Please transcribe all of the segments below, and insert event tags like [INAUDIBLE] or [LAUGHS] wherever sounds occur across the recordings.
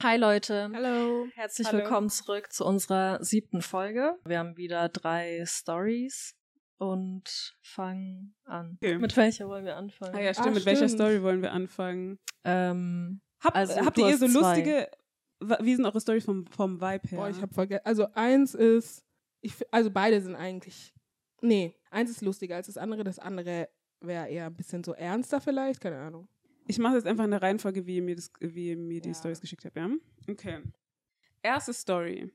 Hi Leute. Hallo. Herzlich Hallo. willkommen zurück zu unserer siebten Folge. Wir haben wieder drei Stories und fangen an. Okay. Mit welcher wollen wir anfangen? Ah ja, stimmt. Ah, Mit welcher stimmt. Story wollen wir anfangen? Ähm, Hab, Also, habt ihr so zwei. lustige, wie sind eure Storys vom, vom Vibe her? Boah, ich hab vergessen. Also eins ist, ich, also beide sind eigentlich, nee, eins ist lustiger als das andere. Das andere wäre eher ein bisschen so ernster vielleicht, keine Ahnung. Ich mache jetzt einfach in der Reihenfolge, wie ihr mir, das, wie ihr mir die Ja. Stories geschickt habt, ja? Okay. Erste Story.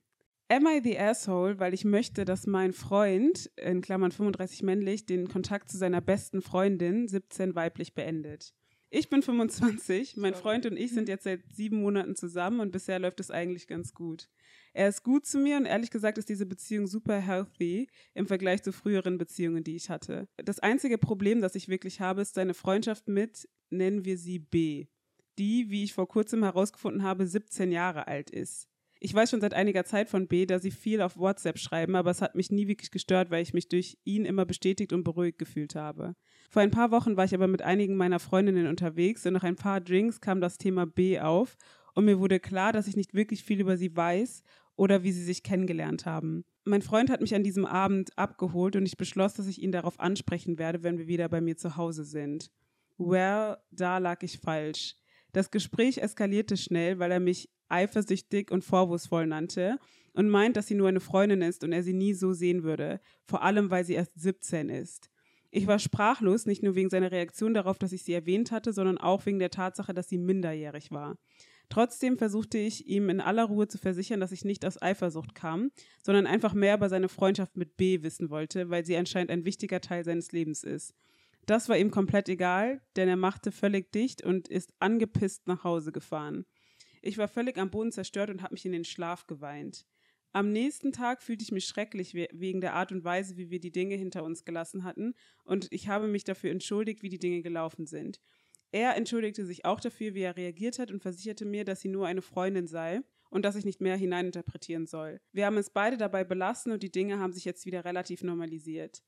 Am I the asshole, weil ich möchte, dass mein Freund, in Klammern 35 männlich, den Kontakt zu seiner besten Freundin, 17 weiblich, beendet. Ich bin 25, mein. Freund und ich sind jetzt seit sieben Monaten zusammen und bisher läuft es eigentlich ganz gut. Er ist gut zu mir und ehrlich gesagt ist diese Beziehung super healthy im Vergleich zu früheren Beziehungen, die ich hatte. Das einzige Problem, das ich wirklich habe, ist seine Freundschaft mit, nennen wir sie B, die, wie ich vor kurzem herausgefunden habe, 17 Jahre alt ist. Ich weiß schon seit einiger Zeit von B, da sie viel auf WhatsApp schreiben, aber es hat mich nie wirklich gestört, weil ich mich durch ihn immer bestätigt und beruhigt gefühlt habe. Vor ein paar Wochen war ich aber mit einigen meiner Freundinnen unterwegs und nach ein paar Drinks kam das Thema B auf und mir wurde klar, dass ich nicht wirklich viel über sie weiß oder wie sie sich kennengelernt haben. Mein Freund hat mich an diesem Abend abgeholt und ich beschloss, dass ich ihn darauf ansprechen werde, wenn wir wieder bei mir zu Hause sind. Well, da lag ich falsch. Das Gespräch eskalierte schnell, weil er mich eifersüchtig und vorwurfsvoll nannte und meint, dass sie nur eine Freundin ist und er sie nie so sehen würde, vor allem weil sie erst 17 ist. Ich war sprachlos, nicht nur wegen seiner Reaktion darauf, dass ich sie erwähnt hatte, sondern auch wegen der Tatsache, dass sie minderjährig war. Trotzdem versuchte ich ihm in aller Ruhe zu versichern, dass ich nicht aus Eifersucht kam, sondern einfach mehr über seine Freundschaft mit B wissen wollte, weil sie anscheinend ein wichtiger Teil seines Lebens ist. Das war ihm komplett egal, denn er machte völlig dicht und ist angepisst nach Hause gefahren. Ich war völlig am Boden zerstört und habe mich in den Schlaf geweint. Am nächsten Tag fühlte ich mich schrecklich we- wegen der Art und Weise, wie wir die Dinge hinter uns gelassen hatten, und ich habe mich dafür entschuldigt, wie die Dinge gelaufen sind. Er entschuldigte sich auch dafür, wie er reagiert hat und versicherte mir, dass sie nur eine Freundin sei und dass ich nicht mehr hineininterpretieren soll. Wir haben es beide dabei belassen und die Dinge haben sich jetzt wieder relativ normalisiert.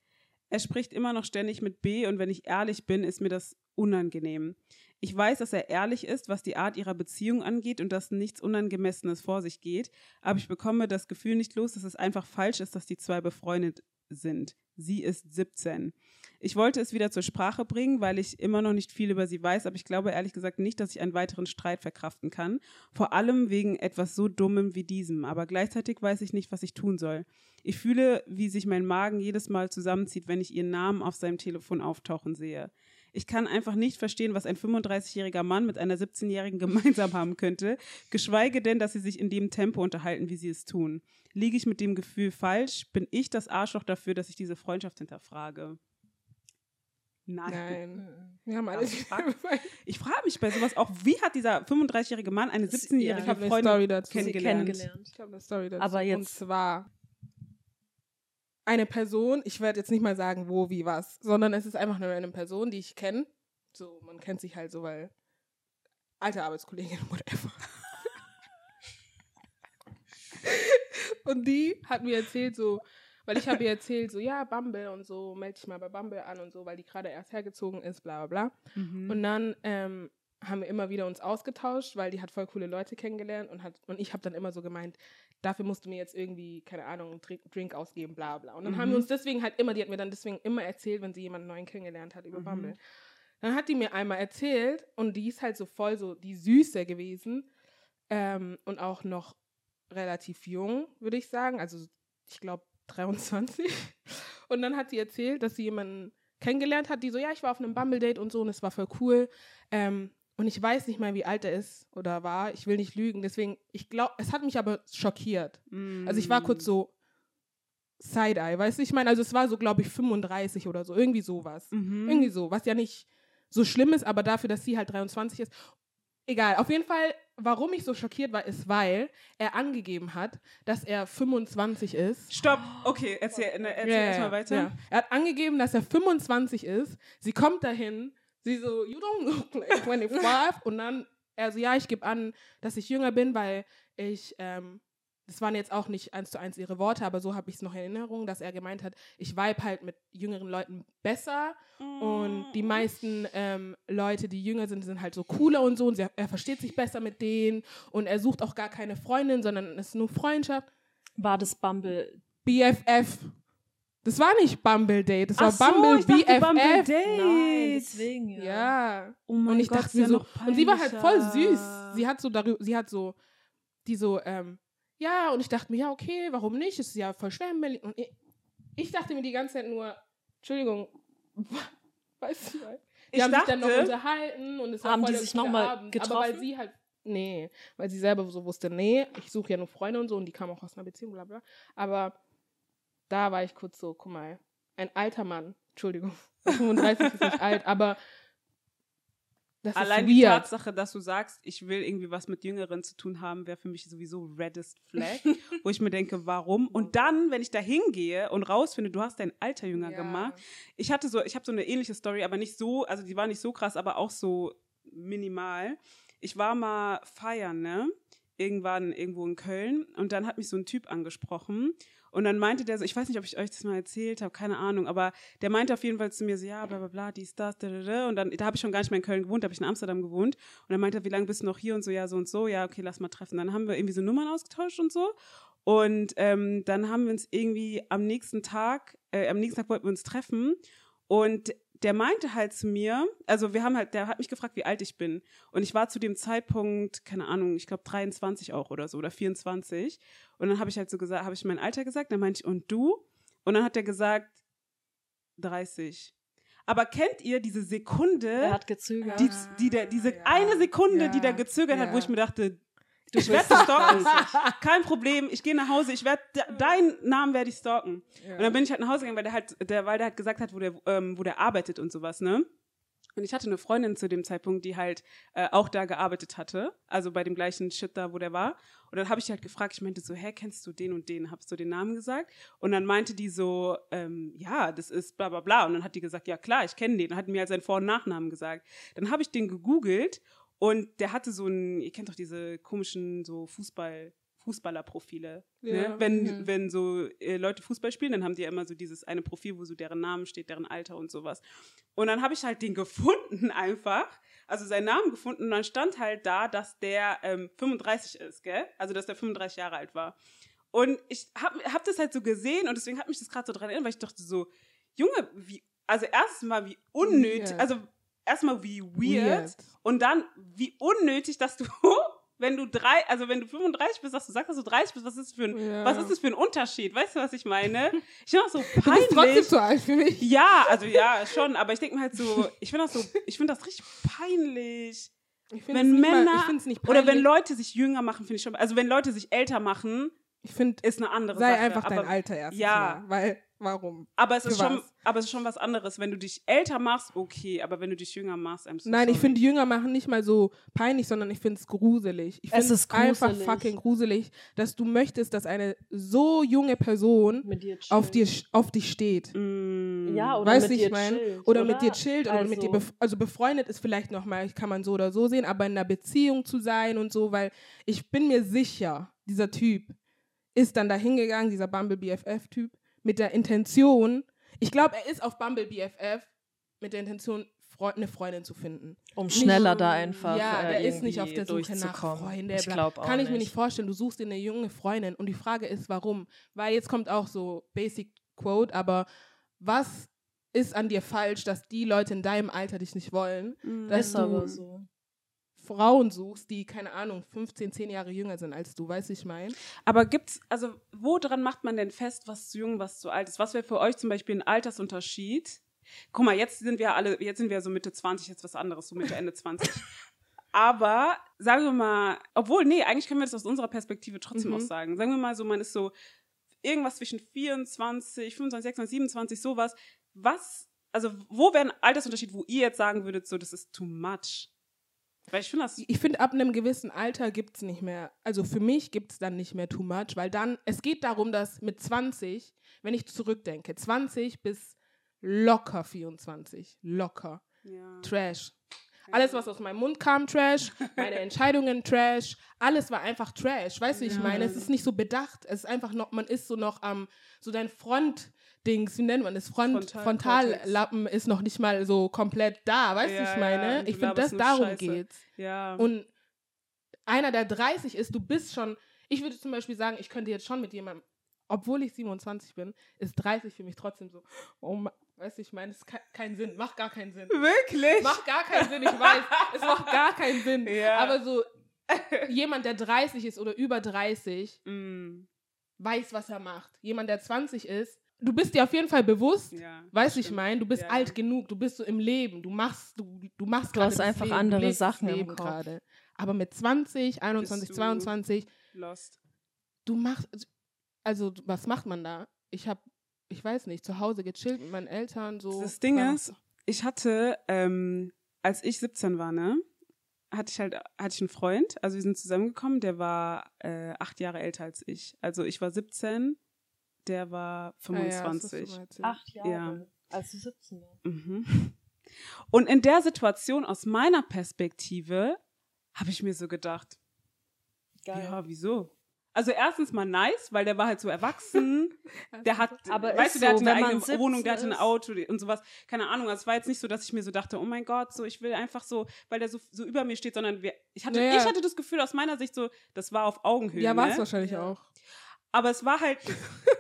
Er spricht immer noch ständig mit B und wenn ich ehrlich bin, ist mir das unangenehm. Ich weiß, dass er ehrlich ist, was die Art ihrer Beziehung angeht und dass nichts Unangemessenes vor sich geht, aber ich bekomme das Gefühl nicht los, dass es einfach falsch ist, dass die zwei befreundet sind. Sie ist 17. Ich wollte es wieder zur Sprache bringen, weil ich immer noch nicht viel über sie weiß, aber ich glaube ehrlich gesagt nicht, dass ich einen weiteren Streit verkraften kann. Vor allem wegen etwas so Dummem wie diesem. Aber gleichzeitig weiß ich nicht, was ich tun soll. Ich fühle, wie sich mein Magen jedes Mal zusammenzieht, wenn ich ihren Namen auf seinem Telefon auftauchen sehe. Ich kann einfach nicht verstehen, was ein 35-jähriger Mann mit einer 17-jährigen gemeinsam haben könnte, geschweige denn, dass sie sich in dem Tempo unterhalten, wie sie es tun. Liege ich mit dem Gefühl falsch? Bin ich das Arschloch dafür, dass ich diese Freundschaft hinterfrage? Nein. Nein. Wir haben alles. Ich frag- Ich frage mich bei sowas auch, wie hat dieser 35-jährige Mann eine Das- 17-jährige ich habe eine Freundin Story dazu. sie kennengelernt? kennengelernt. Ich habe eine Story dazu. Aber Und jetzt- zwar eine Person, ich werde jetzt nicht mal sagen, wo, wie, was, sondern es ist einfach nur eine Person, die ich kenne. So, man kennt sich halt so, weil alte Arbeitskollegin, [LAUGHS] whatever. und die hat mir erzählt, so, weil ich habe ihr erzählt, so, ja, Bumble und so, melde dich mal bei Bumble an und so, weil die gerade erst hergezogen ist, bla bla bla. Mhm. Und dann ähm, haben wir immer wieder uns ausgetauscht, weil die hat voll coole Leute kennengelernt und hat und ich habe dann immer so gemeint, dafür musst du mir jetzt irgendwie, keine Ahnung, einen Drink, Drink ausgeben, bla bla. Und dann haben wir Mhm. uns deswegen halt immer, die hat mir dann deswegen immer erzählt, wenn sie jemanden neuen kennengelernt hat über Mhm. Bumble. Dann hat die mir einmal erzählt und die ist halt so voll so die Süße gewesen ähm, und auch noch relativ jung, würde ich sagen. Also ich glaube 23. [LAUGHS] Und dann hat sie erzählt, dass sie jemanden kennengelernt hat, die so, ja, ich war auf einem Bumble-Date und so und es war voll cool. Ähm, und ich weiß nicht mal, wie alt er ist oder war. Ich will nicht lügen. Deswegen, ich glaube, es hat mich aber schockiert. Also ich war kurz so Side-Eye, weißt du? Ich meine, also es war so, glaube ich, 35 oder so. Irgendwie sowas. Mhm. Irgendwie so, was ja nicht so schlimm ist, aber dafür, dass sie halt 23 ist. Egal, auf jeden Fall, warum ich so schockiert war, ist, weil er angegeben hat, dass er 25 ist. Stopp, okay, erzähl, ne, erzähl Ja, erstmal weiter. ja. Er hat angegeben, dass er 25 ist. Sie kommt dahin, sie so, you don't look like 25. und dann, er so, ja, ich gebe an, dass ich jünger bin, weil ich ähm, das waren jetzt auch nicht eins zu eins ihre Worte, aber so habe ich es noch in Erinnerung, dass er gemeint hat, ich vibe halt mit jüngeren Leuten besser und die Mm. meisten ähm, Leute, die jünger sind, sind halt so cooler und so und sie, er versteht sich besser mit denen und er sucht auch gar keine Freundin, sondern es ist nur Freundschaft. War das Bumble? BFF. Das war nicht Bumble Date, das war Ach so, Bumble ich dachte BFF. Bumble Date. Nein, deswegen ja. Ja. Oh mein und ich Gott, dachte mir so, und sie war halt voll süß. Sie hat so darüber, sie hat so, die so, ähm, ja, und ich dachte mir, ja, okay, warum nicht? Es ist ja voll schwer in Berlin. Und ich, ich dachte mir die ganze Zeit nur, Entschuldigung, [LAUGHS] weißt du, weil- die Ich haben sich dann noch dachte- unterhalten und es war Haben voll die sich gute noch mal Abend. Aber weil getroffen? sie halt, nee, weil sie selber so wusste, nee, ich suche ja nur Freunde und so und die kamen auch aus einer Beziehung, bla bla. Aber da war ich kurz so, guck mal, ein alter Mann, Entschuldigung, [LAUGHS] 35 ist nicht alt, aber das Allein ist die. Tatsache, dass du sagst, ich will irgendwie was mit Jüngeren zu tun haben, wäre für mich sowieso reddest flag, [LAUGHS] wo ich mir denke, warum? Und dann, wenn ich da hingehe und rausfinde, du hast dein Alter jünger Ja. gemacht. Ich hatte so, ich habe so eine ähnliche Story, aber nicht so, also die war nicht so krass, aber auch so minimal. Ich war mal feiern, ne? Irgendwann irgendwo in Köln und dann hat mich so ein Typ angesprochen und dann meinte der so, ich weiß nicht, ob ich euch das mal erzählt habe, keine Ahnung, aber der meinte auf jeden Fall zu mir so, ja, bla bla bla, dies, das, da, da, da. Und dann, da habe ich schon gar nicht mehr in Köln gewohnt, da habe ich in Amsterdam gewohnt. Und dann meinte er, wie lange bist du noch hier und so, ja, so und so, ja, okay, lass mal treffen. Dann haben wir irgendwie so Nummern ausgetauscht und so. Und ähm, dann haben wir uns irgendwie am nächsten Tag, äh, am nächsten Tag wollten wir uns treffen. Und der meinte halt zu mir, also wir haben halt, der hat mich gefragt, wie alt ich bin. Und ich war zu dem Zeitpunkt, keine Ahnung, ich glaube 23 auch oder so oder 24. Und dann habe ich halt so gesagt, habe ich mein Alter gesagt, dann meinte ich, und du? Und dann hat er gesagt, 30. Aber kennt ihr diese Sekunde, Er hat gezögert. die, die der, diese Ja, eine Sekunde, die ja, der gezögert hat, wo ja. ich mir dachte, ich werde dich stalken. Kein Problem, ich gehe nach Hause, ich werde, deinen Namen werde ich stalken. Und dann bin ich halt nach Hause gegangen, weil der halt, der, weil der halt gesagt hat, wo der, ähm, wo der arbeitet und sowas, ne? Und ich hatte eine Freundin zu dem Zeitpunkt, die halt äh, auch da gearbeitet hatte, also bei dem gleichen Shit da, wo der war. Und dann habe ich halt gefragt, ich meinte so, hä, kennst du den und den? Habst du den Namen gesagt? Und dann meinte die so, ähm, ja, das ist bla bla bla. Und dann hat die gesagt, ja klar, ich kenne den. Und hat mir halt seinen Vor- und Nachnamen gesagt. Dann habe ich den gegoogelt und der hatte so ein, ihr kennt doch diese komischen so Fußball, Fußballerprofile. Ja. Ne? Wenn, Mhm. wenn so äh, Leute Fußball spielen, dann haben die ja immer so dieses eine Profil, wo so deren Namen steht, deren Alter und sowas. Und dann habe ich halt den gefunden [LAUGHS] einfach, also seinen Namen gefunden und dann stand halt da, dass der ähm, 35 ist, gell? Also dass der 35 Jahre alt war. Und ich habe hab das halt so gesehen und deswegen hat mich das gerade so dran erinnert, weil ich dachte so, Junge, wie, also erstmal wie unnötig, Weird. also erstmal wie weird, Weird. Und dann wie unnötig, dass du, [LAUGHS] wenn du drei, also wenn du 35 bist, dass du sagst, dass du 30 bist, was ist das für ein, Ja. was ist das für ein Unterschied? Weißt du, was ich meine? Ich finde das so [LAUGHS] Du bist trotzdem peinlich. zu alt für mich. Ja, also ja, schon, aber ich denke mir halt so, ich finde das so, ich finde das richtig peinlich. Ich finde Wenn es nicht mal- Männer nicht oder wenn peinlich. Leute sich jünger machen, finde ich schon, also wenn Leute sich älter machen, Ich finde, ist eine andere sei Sache. einfach aber, dein Alter erst. ja. Mal, weil, warum? Aber es ist schon, was? aber es ist schon was anderes. Wenn du dich älter machst, okay, aber wenn du dich jünger machst, I'm so Nein, ich sorry. finde Jünger machen nicht mal so peinlich, sondern ich finde es gruselig. Ich Es finde ist einfach fucking gruselig, dass du möchtest, dass eine so junge Person mit dir auf, dir, auf dich steht. Mm. Ja, oder Weißt mit du, ich dir meine? chillt, Oder, mit dir chillt oder also, mit dir bef also befreundet ist vielleicht nochmal, kann man so oder so sehen, aber in einer Beziehung zu sein und so, weil ich bin mir sicher, dieser Typ ist dann da hingegangen, dieser Bumble BFF-Typ, mit der Intention, ich glaube, er ist auf Bumble BFF mit der Intention, Freu eine Freundin zu finden. um schneller da Nicht- einfach ja, äh, der ist nicht auf der Suche nach durchzukommen. Freunde. Ich glaube auch Kann ich nicht. mir nicht vorstellen. Du suchst dir eine junge Freundin und die Frage ist, warum? Weil jetzt kommt auch so Basic Quote, aber was ist an dir falsch, dass die Leute in deinem Alter dich nicht wollen? Mm. dass Ist aber du- so. Frauen suchst, die, keine Ahnung, 15, 10 Jahre jünger sind als du, weißt du, ich meine? Aber gibt's, also wo dran macht man denn fest, was zu jung, was zu alt ist? Was wäre für euch zum Beispiel ein Altersunterschied? Guck mal, jetzt sind wir alle, jetzt sind wir so Mitte 20, jetzt was anderes, so Mitte, Ende 20. [LAUGHS] Aber sagen wir mal, obwohl, nee, eigentlich können wir das aus unserer Perspektive trotzdem Mhm. auch sagen. Sagen wir mal so, man ist so irgendwas zwischen 24, 25, 26, 27, sowas. Was, also wo wäre ein Altersunterschied, wo ihr jetzt sagen würdet, so, das ist too much? Weil ich finde Ich finde, ab einem gewissen Alter gibt es nicht mehr, also für mich gibt es dann nicht mehr too much, weil dann, es geht darum, dass mit 20, wenn ich zurückdenke, 20 bis locker 24, locker, ja. Trash. Alles, was aus meinem Mund kam, Trash. Meine Entscheidungen, Trash. Alles war einfach Trash. Weißt du, ich meine, es ist nicht so bedacht. Es ist einfach noch, man ist so noch am, so dein Front-Dings, wie nennt man das? Front. Frontallappen ist noch nicht mal so komplett da. Weißt du, Ja, ich ja, meine? und ich finde, das darum Scheiße. geht's. Ja. Und einer, der 30 ist, du bist schon, ich würde zum Beispiel sagen, ich könnte jetzt schon mit jemandem, obwohl ich 27 bin, ist 30 für mich trotzdem so, oh Mann, weißt du, ich meine, es ist ke kein Sinn, macht gar keinen Sinn. Wirklich? Macht gar keinen Sinn, ich weiß, es macht gar keinen Sinn. [LAUGHS] Ja. Aber so, jemand, der 30 ist oder über 30, Mm, weiß, was er macht. Jemand, der 20 ist, du bist dir auf jeden Fall bewusst, ja. Weißt du, ich meine, du bist Ja, alt ja. genug, du bist so im Leben, du machst, du, du machst Du gerade hast einfach Leben, andere du Sachen im gerade. Aber mit 20, 21, du- 22, Lost. du machst, also was macht man da? Ich habe, ich weiß nicht, zu Hause gechillt mit meinen Eltern, so. Das Ding War- ist, ich hatte, ähm, als ich 17 war, ne, hatte ich halt, hatte ich einen Freund, also wir sind zusammengekommen, der war äh, acht Jahre älter als ich. Also ich war 17, der war Ah ja, das hast du 25. mal erzählt. Acht Jahre. Ja. Als du 17 warst. Mhm. Und in der Situation aus meiner Perspektive habe ich mir so gedacht, Geil. ja, wieso? Also erstens mal nice, weil der war halt so erwachsen. [LAUGHS] Der hat, Aber weißt du, der so, hatte eine eigene 17 Wohnung, der hatte ein. Auto und sowas. Keine Ahnung. Also es war jetzt nicht so, dass ich mir so dachte, oh mein Gott, so ich will einfach so, weil der so, so über mir steht, sondern wir, ich hatte, Ja, ja. ich hatte das Gefühl aus meiner Sicht so, das war auf Augenhöhe. Ja, war es ne? wahrscheinlich Ja. auch. Aber es war halt. [LAUGHS]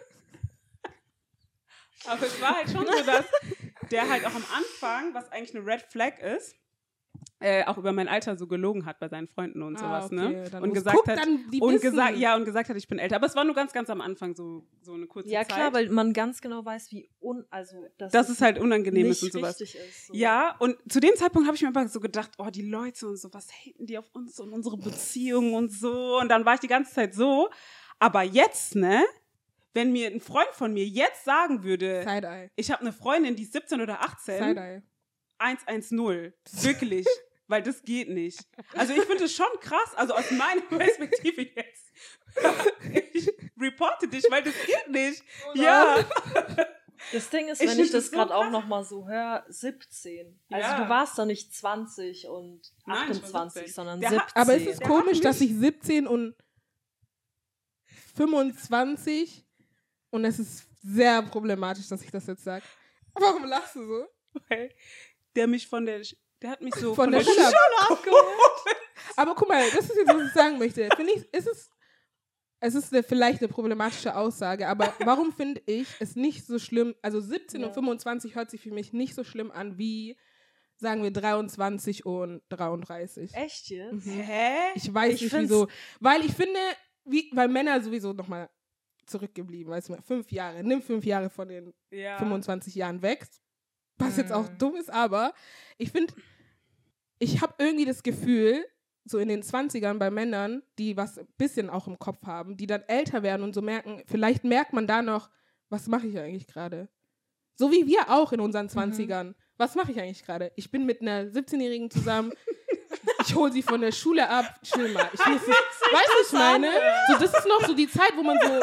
aber es war halt schon so, dass der halt auch am Anfang, was eigentlich eine Red Flag ist, äh, auch über mein Alter so gelogen hat bei seinen Freunden und sowas, Ah, okay, ne? dann Und gesagt guck, hat. dann, die Und gesagt, ja, und gesagt hat, ich bin älter. Aber es war nur ganz, ganz am Anfang so, so eine kurze Ja, Zeit. klar, weil man ganz genau weiß, wie un, also, dass dass es halt unangenehm nicht ist und sowas. richtig ist. So. Ja, und zu dem Zeitpunkt habe ich mir einfach so gedacht, oh, die Leute und so, was haten die auf uns und unsere Beziehungen und so. Und dann war ich die ganze Zeit so. Aber jetzt, ne, wenn mir ein Freund von mir jetzt sagen würde, ich habe eine Freundin, die ist 17 oder 18, Side-Eye. 110, [LAUGHS] wirklich. Weil das geht nicht. Also ich finde es schon krass, also aus meiner [LAUGHS] Perspektive jetzt. Ich reporte dich, weil das geht nicht. Ja. Das Ding ist, Ich wenn find ich das so gerade auch noch mal so höre, 17. Also Ja. du warst doch nicht 20 und Nein, ich war 28, 17. sondern Der 17. hat- Aber es ist komisch, dass ich 17 und 25 und es ist sehr problematisch, dass ich das jetzt sage. Warum lachst du so? Weil der mich von der, der hat mich so Von der Schule abgeholt. Aber guck mal, das ist jetzt, was ich sagen möchte. Finde ich, ist es, es ist eine, vielleicht eine problematische Aussage, aber warum finde ich es nicht so schlimm? Also 17 Ja. und 25 hört sich für mich nicht so schlimm an wie, sagen wir, 23 und 33. Echt jetzt? Mhm. Hä? Ich weiß Ich nicht wieso. Weil ich finde, wie, weil Männer sowieso nochmal zurückgeblieben, weißt du, fünf Jahre, nimm fünf Jahre von den Ja. 25 Jahren weg. Was jetzt auch Mhm. dumm ist, aber ich finde, ich habe irgendwie das Gefühl, so in den 20ern bei Männern, die was ein bisschen auch im Kopf haben, die dann älter werden und so merken, vielleicht merkt man da noch, was mache ich eigentlich gerade? So wie wir auch in unseren 20ern. Was mache ich eigentlich gerade? Ich bin mit einer 17-Jährigen zusammen. Ich hole sie von der Schule ab. Chill mal. Ich muss, [LAUGHS] weißt du, was ich meine? So, das ist noch so die Zeit, wo man so,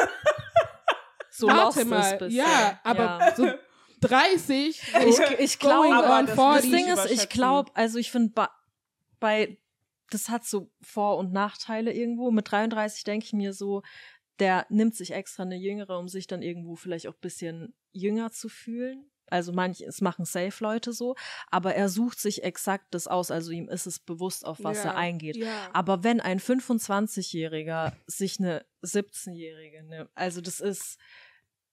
So warte mal. bisschen. Ja, aber Ja. so 30. So, [LAUGHS] Ich, ich glaube, das 40. das nicht Ding ist, ich glaube, also ich finde bei, bei, das hat so Vor- und Nachteile irgendwo. Mit 33 denke ich mir so, der nimmt sich extra eine Jüngere, um sich dann irgendwo vielleicht auch ein bisschen jünger zu fühlen. Also manche, es machen Safe-Leute so, aber er sucht sich exakt das aus, also ihm ist es bewusst, auf was Ja, er eingeht. Ja. Aber wenn ein 25-Jähriger sich eine 17-Jährige nimmt, also das ist,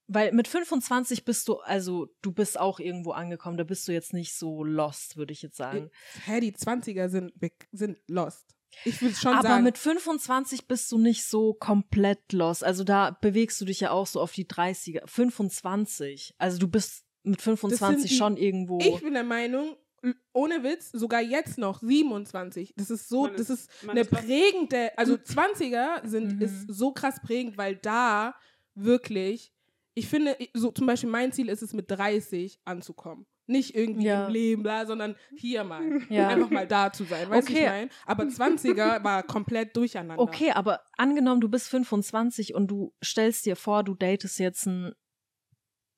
weil mit 25 bist du, also du bist auch irgendwo angekommen, da bist du jetzt nicht so lost, würde ich jetzt sagen. Hä, die 20er sind, sind lost. Ich würde schon Aber sagen. mit 25 bist du nicht so komplett lost. Also da bewegst du dich ja auch so auf die 30er. 25. Also du bist mit 25 die- schon irgendwo. ich bin der Meinung, ohne Witz, sogar jetzt noch 27. Das ist so, Man das ist- ist eine ist prägende, also 20er sind, Mhm. ist so krass prägend, weil da wirklich, ich finde, so zum Beispiel mein Ziel ist es mit 30 anzukommen. Nicht irgendwie Ja. im Leben, bla, sondern hier mal. [LAUGHS] Ja. Einfach mal da zu sein. Weißt du, Okay. ich meine? Aber 20er [LAUGHS] war komplett durcheinander. Okay, aber angenommen, du bist 25 und du stellst dir vor, du datest jetzt einen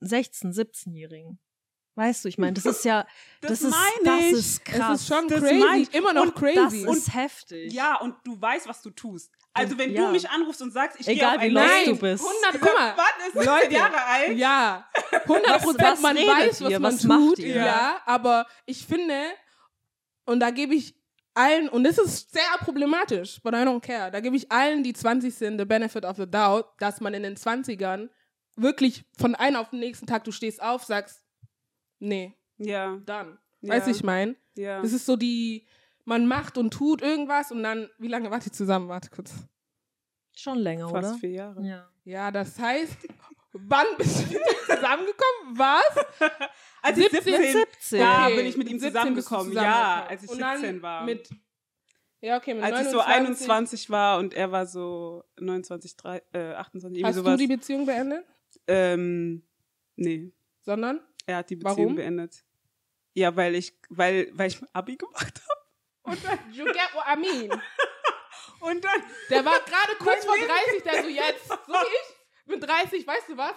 16-, 17-Jährigen. Weißt du, ich meine, das ist ja, [LAUGHS] Das das, ist, meine das ist krass. Es ist schon Das crazy, immer noch Und crazy. das ist heftig. Ja, und du weißt, was du tust. Also wenn Ja. du mich anrufst und sagst, ich gehe auf wie ein lost Date, du bist. 100, guck mal, Wann ist 17 Leute. Jahre alt? Ja, [LAUGHS] 100 Prozent, man weiß, was ihr? man Was macht tut. ihr? Ja. aber ich finde, und da gebe ich allen, und das ist sehr problematisch, but I don't care, da gebe ich allen, die 20 sind, the benefit of the doubt, dass man in den 20ern wirklich von einem auf den nächsten Tag, du stehst auf, sagst, nee, Ja, dann. Ja. Weißt du, ich meine? ja. Das ist so die, man macht und tut irgendwas und dann, wie lange wart ihr zusammen? Warte kurz. Schon länger, fast oder? vier Jahre. Ja. Ja, das heißt, wann bist du zusammengekommen? Was? [LAUGHS] Als ich 17, 17, 17. Da Okay, bin ich mit ihm 17 zusammengekommen. Ja, als ich Und dann 17 war. Mit, ja, okay, mit als ich 29. so 21 war und er war so 29, 3, äh, 28, irgendwie Hast sowas. du die Beziehung beendet? Ähm, nee, Sondern? er hat die Beziehung Warum? beendet. Ja, weil ich, weil, weil ich Abi gemacht habe. Und dann, [LAUGHS] You get what I mean. [LAUGHS] und dann, Der war gerade kurz vor Leben. 30, der so jetzt, so wie ich. Mit 30, weißt du was?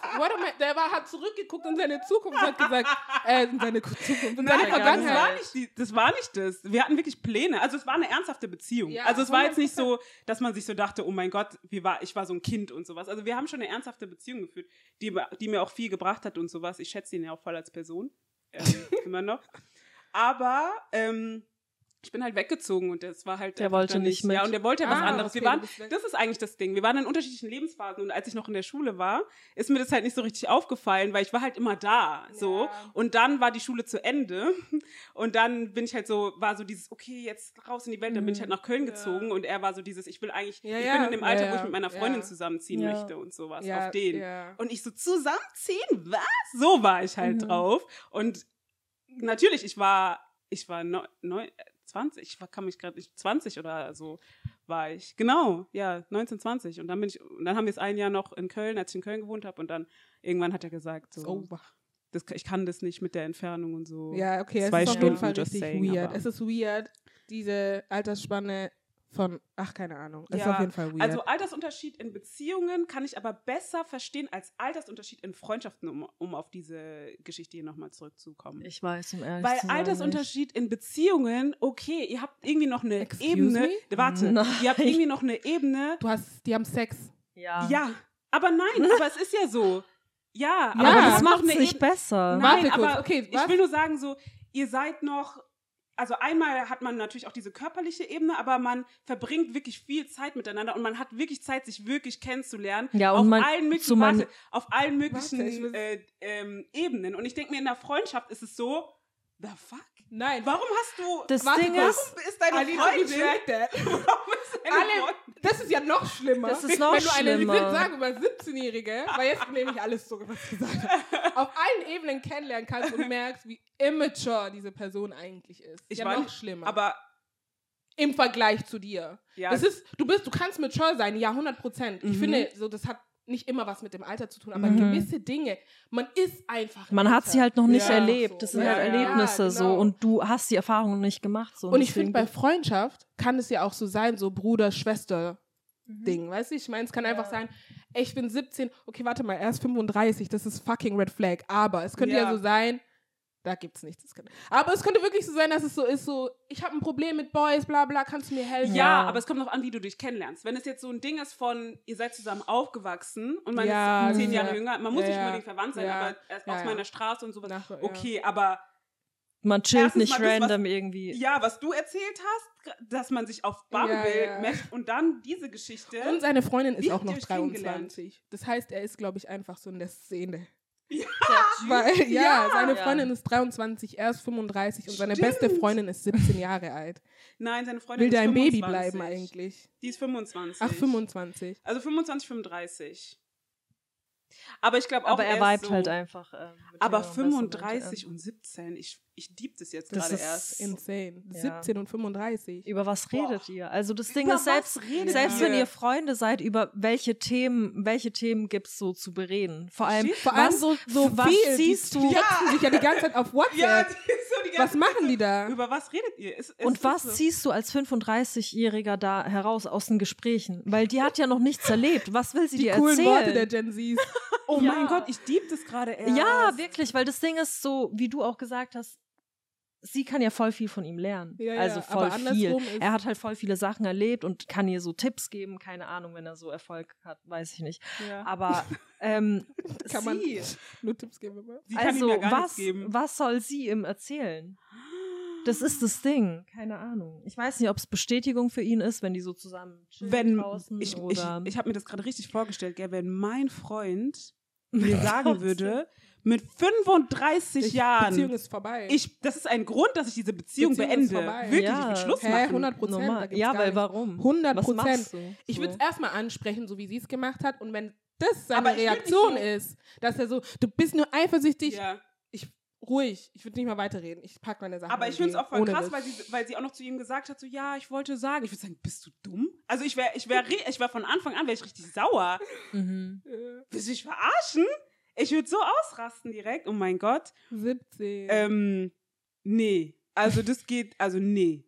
Der war, hat zurückgeguckt in seine Zukunft und hat gesagt, äh, in seine Zukunft, in seine Nein, aber das Vergangenheit. war, nicht die, das war nicht das. Wir hatten wirklich Pläne. Also es war eine ernsthafte Beziehung. Ja, also es war jetzt nicht 100%. so, dass man sich so dachte, oh mein Gott, wie war, ich war so ein Kind und sowas. Also wir haben schon eine ernsthafte Beziehung geführt, die, die mir auch viel gebracht hat und sowas. Ich schätze ihn ja auch voll als Person. Ähm, [LAUGHS] immer noch. Aber ähm, ich bin halt weggezogen und das war halt. Der wollte nicht mit. Ja, und der wollte ja was Ah, anderes. okay, wir waren, das ist eigentlich das Ding. Wir waren in unterschiedlichen Lebensphasen und als ich noch in der Schule war, ist mir das halt nicht so richtig aufgefallen, weil ich war halt immer da. So. Ja. Und dann war die Schule zu Ende. [LAUGHS] Und dann bin ich halt so, war so dieses, okay, jetzt raus in die Welt. Dann bin ich halt nach Köln Ja. gezogen und er war so dieses, ich will eigentlich, Ja, ich bin in dem Alter, wo ich mit meiner Freundin zusammenziehen möchte und sowas. Auf den. Und ich so, zusammenziehen? Was? So war ich halt Mhm. drauf. Und natürlich, ich war, ich war neu, neu, 20, ich kann mich gerade nicht, 20 oder so war ich. Genau, ja, 19, 20. Und dann bin ich, und dann haben wir es ein Jahr noch in Köln, als ich in Köln gewohnt habe. Und dann irgendwann hat er gesagt, so, over. das, ich kann das nicht mit der Entfernung und so. Ja, okay, Zwei es ist auf jeden Stunden, Fall richtig saying, weird. Es ist weird, diese Altersspanne von, ach, keine Ahnung. Ist Ja, auf jeden Fall weird. Also Altersunterschied in Beziehungen kann ich aber besser verstehen als Altersunterschied in Freundschaften, um, um auf diese Geschichte hier nochmal zurückzukommen. Ich weiß, um ehrlich Weil zu sein, Altersunterschied in Beziehungen, okay, ihr habt irgendwie noch eine Excuse Ebene. me? Warte, Nein. ihr habt irgendwie noch eine Ebene. du hast, die haben Sex. nicht. Ja. Ja, aber nein, [LAUGHS] aber es ist ja so. Ja, aber, Ja, aber das noch macht es nicht besser. Nein, Warte aber okay, ich was? will nur sagen, so, ihr seid noch, also einmal hat man natürlich auch diese körperliche Ebene, aber man verbringt wirklich viel Zeit miteinander und man hat wirklich Zeit, sich wirklich kennenzulernen. Ja, und auf man- allen möglichen, so man- warte, auf allen möglichen Warte, äh, ähm, Ebenen. Und ich denke mir, in der Freundschaft ist es so, the fuck? Nein. Warum hast du, Das Warte Ding kurz. ist, warum ist deine Freundin, [LAUGHS] warum ist deine Alle, Freundin, das ist ja noch schlimmer. Das ist noch Wenn du eine schlimmer. Sagen über 17-Jährige, weil jetzt nehme ich alles zurück, was ich gesagt habe, auf allen Ebenen kennenlernen kannst und merkst, wie immature diese Person eigentlich ist. Ich ja war noch schlimmer. aber, Im Vergleich zu dir. ja, Das ist, du bist, du kannst mature sein, ja, 100 Prozent. Ich Mhm. finde, so, das hat nicht immer was mit dem Alter zu tun, aber Mhm. gewisse Dinge, man ist einfach. man hat sie halt noch nicht Ja, erlebt. Das sind Ja, halt. Erlebnisse Ja, so. genau. Und du hast die Erfahrungen nicht gemacht. So. Und ich finde, bei Freundschaft kann es ja auch so sein, so Bruder, Schwester. Mhm. Ding, weißt du? Ich meine, es kann einfach sein, ey, ich bin 17, okay, warte mal, er ist 35, das ist fucking Red Flag. Aber es könnte Ja. so sein, da gibt's nichts. Das kann, aber es könnte wirklich so sein, dass es so ist, so, ich habe ein Problem mit Boys, bla bla, kannst du mir helfen? Ja, Ja. aber es kommt noch an, wie du dich kennenlernst. Wenn es jetzt so ein Ding ist von, ihr seid zusammen aufgewachsen und man Ja, ist zehn ja. Jahre jünger, man muss Ja, nicht ja. unbedingt verwandt sein, Ja. aber erst Ja, aus ja. meiner Straße und sowas. Nach- ja. Okay, aber man chillt Erstens nicht das, was- random irgendwie. ja, was du erzählt hast, dass man sich auf Bumble Ja, ja. matcht und dann diese Geschichte. Und seine Freundin ist auch noch euch kennengelernt? 23. Das heißt, er ist, glaube ich, einfach so in der Szene. Ja, [LAUGHS] Weil, ja, Ja. seine Ja. Freundin ist 23, er ist 35 und seine Stimmt. beste Freundin ist 17 Jahre alt. Nein, seine Freundin Will ist ein Baby 25. bleiben eigentlich? Die ist 25. Ach, 25. Also 25, 35. Aber ich glaube auch, aber er ist vibet so, halt einfach. ähm, mit Aber jüngeren, besseren 35 Leuten. und 17, ich, ich dieb das jetzt Das gerade ist erst. Insane. Ja. 17 und 35. Über was redet ihr? Also das Ding Über ist, selbst, selbst wenn ihr Freunde seid, über welche Themen, welche Themen gibt's so zu bereden? Vor allem, Verstehst Vor allem was, so, so was viel. siehst die, du? Die texten sich ja die ganze Zeit auf WhatsApp. Ja, die ist [LAUGHS] so die was machen die da? Über was redet ihr? Es, es Und ist was so. ziehst du als 35-Jähriger da heraus aus den Gesprächen? Weil die hat ja noch nichts erlebt. Was will sie Die dir coolen erzählen? Worte der Gen Zs. Oh Ja. mein Gott, ich dieb das gerade erst. Ja, wirklich, weil das Ding ist so, wie du auch gesagt hast, sie kann ja voll viel von ihm lernen. Ja, also voll viel. Er hat halt voll viele Sachen erlebt und kann ihr so Tipps geben. Keine Ahnung, wenn er so Erfolg hat, weiß ich nicht. Ja. Aber [LAUGHS] ähm, Kann man sie, nur Tipps geben immer. Sie kann also ja was, was soll sie ihm erzählen? Das ist das Ding. Keine Ahnung. Ich weiß nicht, ob es Bestätigung für ihn ist, wenn die so zusammen chillen wenn draußen ich, ich, oder ich habe mir das gerade richtig vorgestellt, gell, wenn mein Freund [LAUGHS] mir sagen würde, mit 35 Ich- Jahren, Beziehung ist vorbei. ich, das ist ein Grund, dass ich diese Beziehung, Beziehung ist beende. vorbei. Wirklich, Ja. ich will Schluss Hä, machen. 100 Prozent. Ja, weil warum? 100 Was Prozent. Ich würde es erstmal ansprechen, so wie sie es gemacht hat. Und wenn das seine Aber nicht Reaktion so- ist, dass er so, du bist nur eifersüchtig, Ja. ich ruhig, ich würde nicht mal weiterreden. Ich pack meine Sachen. Aber ich finde es auch voll krass, weil sie, weil sie auch noch zu ihm gesagt hat, so, ja, ich wollte sagen. Ich würde sagen, bist du dumm? Also ich wäre ich wär, ich wär von Anfang an wär ich richtig sauer. Mhm. Willst du mich verarschen? Ich würde so ausrasten direkt. Oh mein Gott. 17. Ähm, nee. Also das geht, also nee.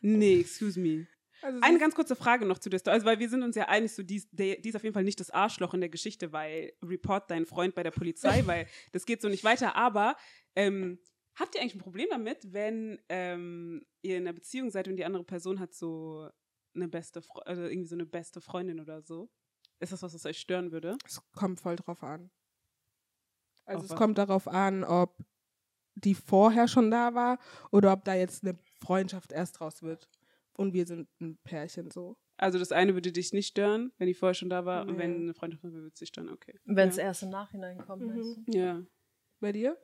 Nee, excuse me. also Eine ganz kurze Frage noch zu der Story. Also, weil wir sind uns ja einig, so, die, ist- der, die ist auf jeden Fall nicht das Arschloch in der Geschichte, weil report deinen Freund bei der Polizei, [LAUGHS] weil das geht so nicht weiter. Aber ähm, habt ihr eigentlich ein Problem damit, wenn ähm, ihr in einer Beziehung seid und die andere Person hat so eine beste, Fre also irgendwie so eine beste Freundin oder so? Ist das was, was euch stören würde? Es kommt voll drauf an. Also Auf es was? kommt darauf an, ob die vorher schon da war oder ob da jetzt eine Freundschaft erst draus wird. Und wir sind ein Pärchen so. Also das eine würde dich nicht stören, wenn die vorher schon da war, und Nee. wenn eine Freundin von mir würde es dich stören, okay. Wenn es ja. erst im Nachhinein kommt. Mhm. Ja. Bei dir?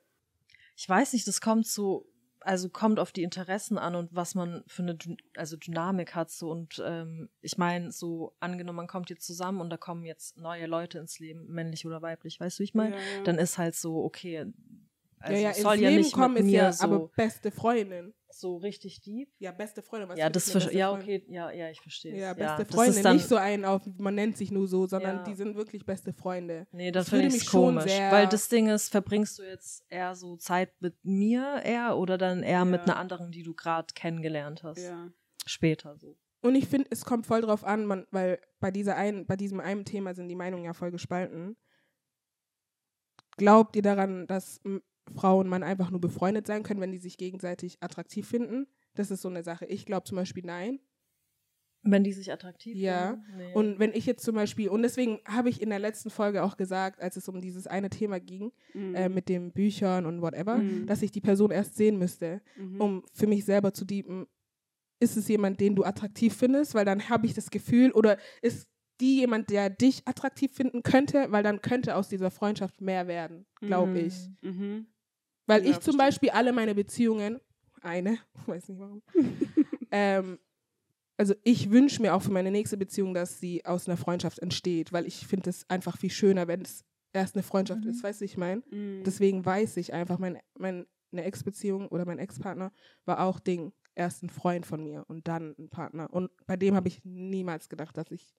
Ich weiß nicht, das kommt so, also kommt auf die Interessen an und was man für eine also Dynamik hat so und ähm, ich meine so angenommen man kommt jetzt zusammen und da kommen jetzt neue Leute ins Leben männlich oder weiblich weißt du wie ich meine ja, ja. dann ist halt so okay also ja, ja, soll ja Leben nicht kommen mit ist mir ja so aber beste Freundin. so richtig deep Ja, beste Freundin. Was ja das beste ja Freundin? okay ja ja ich verstehe Ja, es. beste ist dann, nicht so ein auf, man nennt sich nur so, sondern Ja. die sind wirklich beste Freunde. Nee, das Das finde ich komisch. Weil das Ding ist, verbringst du jetzt eher so Zeit mit mir eher oder dann eher mit Ja. einer anderen, die du gerade kennengelernt hast? ja. Später so. Und ich finde, es kommt voll drauf an, man, weil bei, dieser einen, bei diesem einen Thema sind die Meinungen ja voll gespalten. Glaubt ihr daran, dass Frau und Mann einfach nur befreundet sein können, wenn die sich gegenseitig attraktiv finden? Das ist so eine Sache. Ich glaube zum Beispiel nein. Wenn die sich attraktiv Ja. finden? Nee. Und wenn ich jetzt zum Beispiel, und deswegen habe ich in der letzten Folge auch gesagt, als es um dieses eine Thema ging, Mhm. äh, mit den Büchern und whatever, Mhm. dass ich die Person erst sehen müsste, Mhm. um für mich selber zu deepen, ist es jemand, den du attraktiv findest, weil dann habe ich das Gefühl, oder ist die jemand, der dich attraktiv finden könnte, weil dann könnte aus dieser Freundschaft mehr werden, glaube Mhm. ich. Mhm. Weil Ja, ich zum verstehe. Beispiel alle meine Beziehungen, eine, [LAUGHS] weiß nicht warum, [LAUGHS] ähm, also ich wünsche mir auch für meine nächste Beziehung, dass sie aus einer Freundschaft entsteht, weil ich finde es einfach viel schöner, wenn es erst eine Freundschaft Mhm. ist, weißt du, ich meine? Mhm. Deswegen weiß ich einfach, mein, meine Ex-Beziehung oder mein Ex-Partner war auch Ding. Erst ein Freund von mir und dann ein Partner. Und bei dem habe ich niemals gedacht, dass ich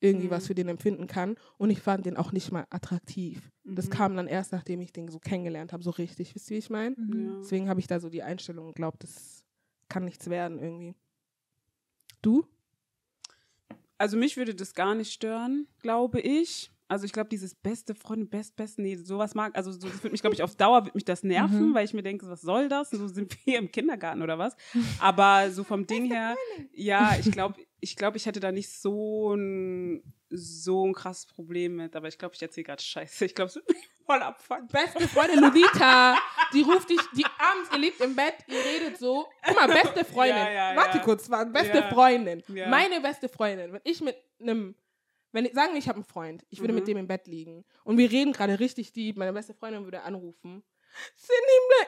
irgendwie Mhm. was für den empfinden kann. Und ich fand den auch nicht mal attraktiv. Das Mhm. kam dann erst, nachdem ich den so kennengelernt habe, so richtig. Wisst ihr, wie ich meine? Mhm. Deswegen habe ich da so die Einstellung und glaube, das kann nichts werden irgendwie. Du? Also mich würde das gar nicht stören, glaube ich. Also ich glaube, dieses beste Freundin, best, best, nee, sowas mag, also so, das würde mich, glaube ich, auf Dauer wird mich das nerven, Mhm. weil ich mir denke, was soll das? So sind wir im Kindergarten oder was? Aber so vom [LAUGHS] Ding her, ja, ich glaube, ich glaube, ich hätte da nicht so ein, so ein krasses Problem mit, aber ich glaube, ich erzähle gerade Scheiße. Ich glaube, es wird mich voll abfucken. Beste Freundin Ludita, die ruft dich, die abends, ihr liegt im Bett, ihr redet so. Guck mal, beste [LAUGHS] Freundin. Ja, ja, Warte ja. kurz, war beste. Freundin. Meine beste Freundin. Wenn ich mit einem, wenn ich, sagen wir, ich habe einen Freund, ich würde Mhm. mit dem im Bett liegen und wir reden gerade richtig deep, meine beste Freundin würde anrufen.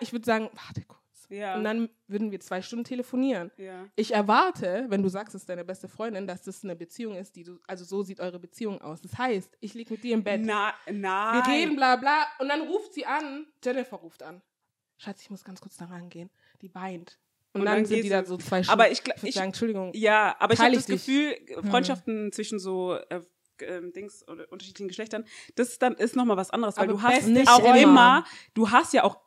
Ich würde sagen, warte kurz. Ja. Und dann würden wir zwei Stunden telefonieren. ja. Ich erwarte, wenn du sagst, es ist deine beste Freundin, dass das eine Beziehung ist, die du, also so sieht eure Beziehung aus. Das heißt, ich liege mit dir im Bett. Na, nein. Wir reden, bla bla. Und dann ruft sie an. Jennifer ruft an. Schatz, ich muss ganz kurz da rangehen. Die weint. Und, Und dann, dann sind die da so zwei Stunden. Aber ich, ich ich sagen, Entschuldigung. Ja, aber ich habe das. Gefühl, Freundschaften zwischen so äh, ähm, Dings oder unterschiedlichen Geschlechtern, das ist dann ist noch mal was anderes, weil Aber du hast Nicht auch immer. immer, du hast ja auch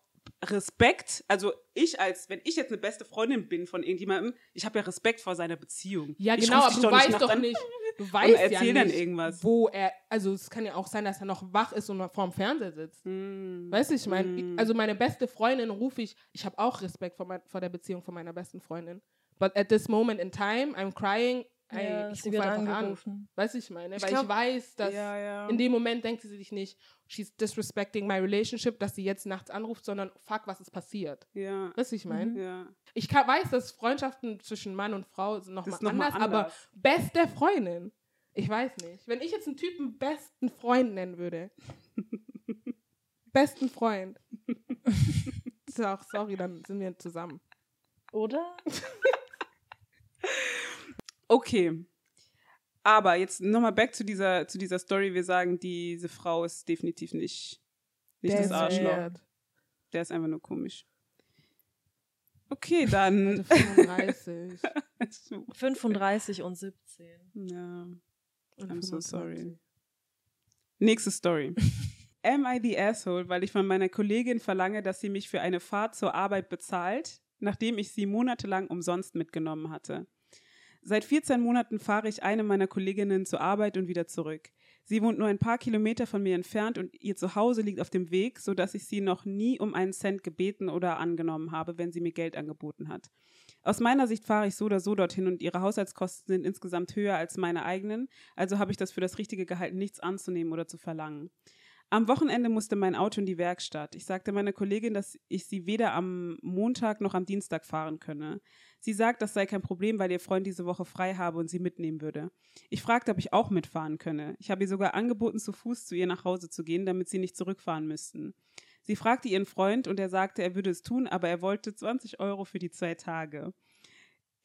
Respekt, also ich als, wenn ich jetzt eine beste Freundin bin von irgendjemandem, ich habe ja Respekt vor seiner Beziehung. Ja, Ich genau, aber du nicht weißt nach doch nicht. du weißt ja erzähl nicht, dann irgendwas. wo er, also es kann ja auch sein, dass er noch wach ist und vorm Fernseher sitzt. Hm. Weißt du, ich meine, Hm. also meine beste Freundin rufe ich, ich habe auch Respekt vor, mein, vor der Beziehung von meiner besten Freundin. But at this moment in time, I'm crying, Ja, ich sie rufe einfach an. angerufen. Weißt du, ich meine, Ich weil glaub- ich weiß, dass ja, ja. in dem Moment denkt sie sich nicht, she's disrespecting my relationship, dass sie jetzt nachts anruft, sondern fuck, was ist passiert. ja. Weißt du, ich meine? Mhm. Ja. Ich kann, weiß, dass Freundschaften zwischen Mann und Frau sind nochmal noch anders, mal aber anders. beste Freundin. Ich weiß nicht. Wenn ich jetzt einen Typen besten Freund nennen würde. [LAUGHS] besten Freund. ist ja auch, sorry, dann sind wir zusammen. Oder? [LAUGHS] Okay. Aber jetzt nochmal back zu dieser, zu dieser Story. Wir sagen, diese Frau ist definitiv nicht, nicht Der das Arschloch. weird. Der ist einfach nur komisch. Okay, [LAUGHS] dann. Alter, 35. 35 und 17. ja. und I'm so 25. sorry. Nächste Story. [LAUGHS] Am I the asshole, weil ich von meiner Kollegin verlange, dass sie mich für eine Fahrt zur Arbeit bezahlt, nachdem ich sie monatelang umsonst mitgenommen hatte? Seit 14 Monaten fahre ich eine meiner Kolleginnen zur Arbeit und wieder zurück. Sie wohnt nur ein paar Kilometer von mir entfernt und ihr Zuhause liegt auf dem Weg, sodass ich sie noch nie um einen Cent gebeten oder angenommen habe, wenn sie mir Geld angeboten hat. Aus meiner Sicht fahre ich so oder so dorthin und ihre Haushaltskosten sind insgesamt höher als meine eigenen, also habe ich das für das richtige Gehalt nichts anzunehmen oder zu verlangen. Am Wochenende musste mein Auto in die Werkstatt. Ich sagte meiner Kollegin, dass ich sie weder am Montag noch am Dienstag fahren könne. Sie sagt, das sei kein Problem, weil ihr Freund diese Woche frei habe und sie mitnehmen würde. Ich fragte, ob ich auch mitfahren könne. Ich habe ihr sogar angeboten, zu Fuß zu ihr nach Hause zu gehen, damit sie nicht zurückfahren müssten. Sie fragte ihren Freund und er sagte, er würde es tun, aber er wollte 20 Euro für die zwei Tage.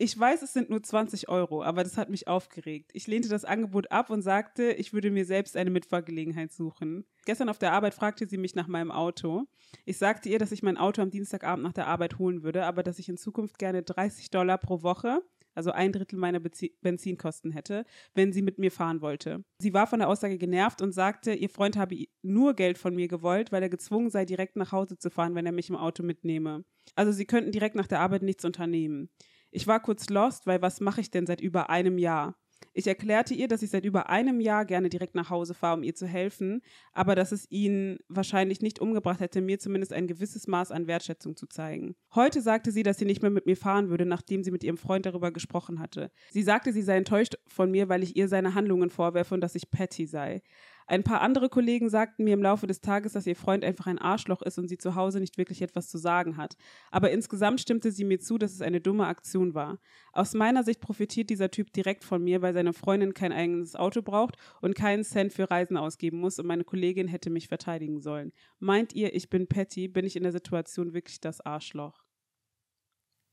Ich weiß, es sind nur 20 Euro, aber das hat mich aufgeregt. Ich lehnte das Angebot ab und sagte, ich würde mir selbst eine Mitfahrgelegenheit suchen. Gestern auf der Arbeit fragte sie mich nach meinem Auto. Ich sagte ihr, dass ich mein Auto am Dienstagabend nach der Arbeit holen würde, aber dass ich in Zukunft gerne 30 Dollar pro Woche, also ein Drittel meiner Bezi Benzinkosten hätte, wenn sie mit mir fahren wollte. Sie war von der Aussage genervt und sagte, ihr Freund habe nur Geld von mir gewollt, weil er gezwungen sei, direkt nach Hause zu fahren, wenn er mich im Auto mitnehme. Also sie könnten direkt nach der Arbeit nichts unternehmen. Ich war kurz lost, weil was mache ich denn seit über einem Jahr? Ich erklärte ihr, dass ich seit über einem Jahr gerne direkt nach Hause fahre, um ihr zu helfen, aber dass es ihn wahrscheinlich nicht umgebracht hätte, mir zumindest ein gewisses Maß an Wertschätzung zu zeigen. Heute sagte sie, dass sie nicht mehr mit mir fahren würde, nachdem sie mit ihrem Freund darüber gesprochen hatte. Sie sagte, sie sei enttäuscht von mir, weil ich ihr seine Handlungen vorwerfe und dass ich Patty sei. Ein paar andere Kollegen sagten mir im Laufe des Tages, dass ihr Freund einfach ein Arschloch ist und sie zu Hause nicht wirklich etwas zu sagen hat. Aber insgesamt stimmte sie mir zu, dass es eine dumme Aktion war. Aus meiner Sicht profitiert dieser Typ direkt von mir, weil seine Freundin kein eigenes Auto braucht und keinen Cent für Reisen ausgeben muss und meine Kollegin hätte mich verteidigen sollen. Meint ihr, ich bin Patty, bin ich in der Situation wirklich das Arschloch?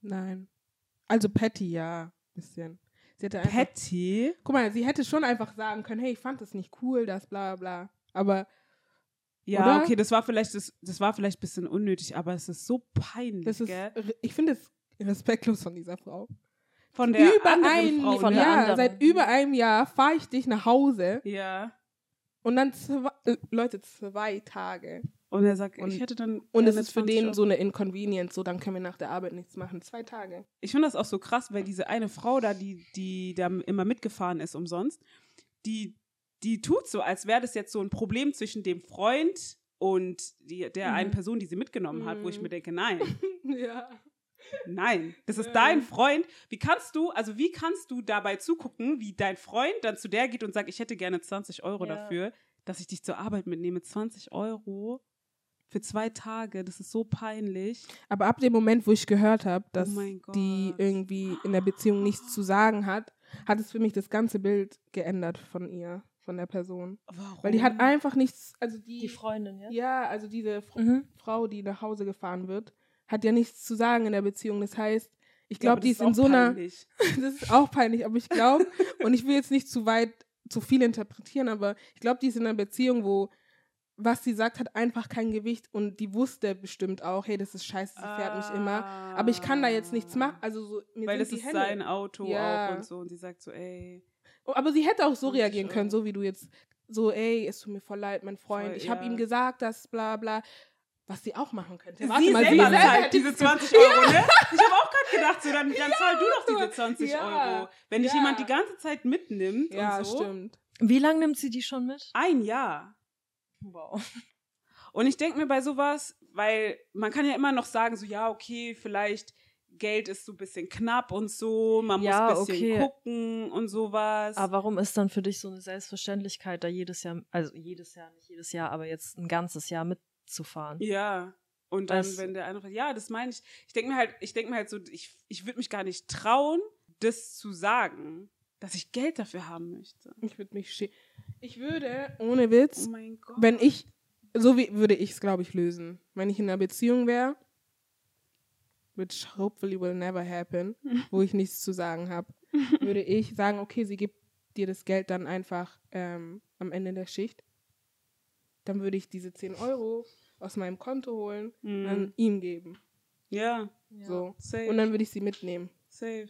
Nein. Also Patty, ja. Bisschen. Sie hätte einfach, Patty? guck mal, sie hätte schon einfach sagen können, hey, ich fand das nicht cool, das bla bla. Aber Ja, Oder? okay, das war vielleicht das, das war vielleicht ein bisschen unnötig, aber es ist so peinlich, das ist, gell? ich finde es respektlos von dieser Frau. Von der über anderen ein, Frau, von ne? der ja, anderen. seit über einem Jahr fahre ich dich nach Hause Ja. und dann zwei, äh, Leute, zwei Tage. Und er sagt, Und- ich hätte dann Und es gerne ist für 20 den Euro. so eine Inconvenience, so dann können wir nach der Arbeit nichts machen. Zwei Tage. ich finde das auch so krass, weil diese eine Frau da, die, die da immer mitgefahren ist umsonst, die, die tut so, als wäre das jetzt so ein Problem zwischen dem Freund und die, der Mhm. einen Person, die sie mitgenommen hat, wo ich Mhm. mir denke, nein, [LAUGHS] Ja. nein, das ist Ja. dein Freund. Wie kannst du, also wie kannst du dabei zugucken, wie dein Freund dann zu der geht und sagt, ich hätte gerne 20 Euro Ja. dafür, dass ich dich zur Arbeit mitnehme, 20 Euro für zwei Tage, das ist so peinlich. Aber ab dem Moment, wo ich gehört habe, dass Oh die irgendwie in der Beziehung nichts zu sagen hat, hat es für mich das ganze Bild geändert von ihr, von der Person. Warum? Weil die hat einfach nichts, also die, Die Freundin, ja? ja, also diese Fr Mhm. Frau, die nach Hause gefahren wird, hat ja nichts zu sagen in der Beziehung. Das heißt, ich Ja, glaube, aber die ist in so einer, peinlich. [LAUGHS] das ist auch peinlich, aber ich glaube, und ich will jetzt nicht zu weit, zu viel interpretieren, aber ich glaube, die ist in einer Beziehung, wo was sie sagt, hat einfach kein Gewicht und die wusste bestimmt auch, hey, das ist scheiße, sie fährt mich immer. Aber ich kann da jetzt nichts machen. Also so, mir Weil die ist Hände. sein Auto Ja. auch und so. Und sie sagt so, ey. Oh, Aber sie hätte auch so 20 reagieren können, so wie du jetzt, so, ey, es tut mir voll leid, mein Freund. Voll, ich habe ja. ihm gesagt, dass bla bla. was sie auch machen könnte. Sie Warte mal, selber selber zahlt hätte diese sie- 20 Euro, ne? Ich habe auch gerade gedacht, so, dann, dann zahl du doch diese 20 Ja. Euro. Wenn dich Ja. jemand die ganze Zeit mitnimmt Ja, und so. stimmt. Wie lange nimmt sie die schon mit? Ein Jahr. Wow. Und ich denke mir bei sowas, weil man kann ja immer noch sagen, so ja, okay, vielleicht Geld ist so ein bisschen knapp und so, man Ja, muss ein bisschen okay. gucken und sowas. Aber warum ist dann für dich so eine Selbstverständlichkeit, da jedes Jahr, also jedes Jahr, nicht jedes Jahr, aber jetzt ein ganzes Jahr mitzufahren? ja. Und dann, Was- wenn der andere, ja, das meine ich. Ich denke mir halt, ich denke mir halt so, ich, ich würde mich gar nicht trauen, das zu sagen, dass ich Geld dafür haben möchte. Ich würde mich schämen. Ich würde, ohne Witz, Oh mein Gott. wenn ich, so wie würde ich es, glaube ich, lösen. Wenn ich in einer Beziehung wäre, which hopefully will never happen, [LAUGHS] wo ich nichts zu sagen habe, würde ich sagen, okay, sie gibt dir das Geld dann einfach ähm, am Ende der Schicht. Dann würde ich diese 10 Euro aus meinem Konto holen und dann Mhm. ihm geben. Ja, So. safe. Und dann würde ich sie mitnehmen. safe.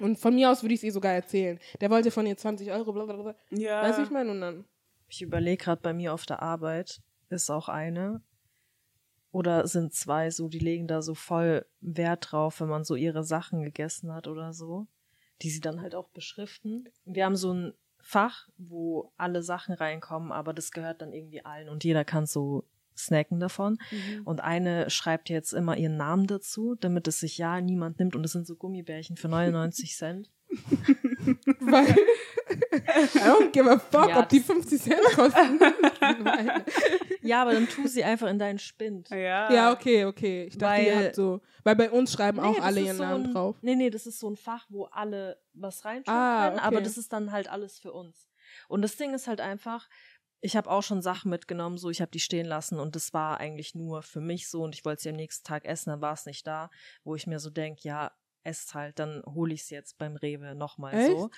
Und von mir aus würde ich es ihr sogar erzählen. Der wollte von ihr 20 Euro, blablabla. Ja. Weißt du, ich meine? Und dann. Ich überlege gerade bei mir auf der Arbeit, ist auch eine oder sind zwei so, die legen da so voll Wert drauf, wenn man so ihre Sachen gegessen hat oder so, die sie dann halt auch beschriften. Wir haben so ein Fach, wo alle Sachen reinkommen, aber das gehört dann irgendwie allen und jeder kann so snacken davon. Mhm. Und eine schreibt jetzt immer ihren Namen dazu, damit es sich ja niemand nimmt und es sind so Gummibärchen für 99 Cent. Weil. I don't give a fuck, Ja, ob die das- 50 Cent kosten. Ja, aber dann tu sie einfach in deinen Spind. Ja. ja, okay, okay. Ich dachte, ihr Weil- habt so. Weil bei uns schreiben auch das alle ihren so Namen ein, drauf. Nee, nee, das ist so ein Fach, wo alle was reinschreiben Ah, können, aber okay. das ist dann halt alles für uns. Und das Ding ist halt einfach, ich habe auch schon Sachen mitgenommen, so ich habe die stehen lassen und das war eigentlich nur für mich so und ich wollte sie am nächsten Tag essen, dann war es nicht da, wo ich mir so denke, ja, esst halt, dann hole ich es jetzt beim Rewe nochmal so.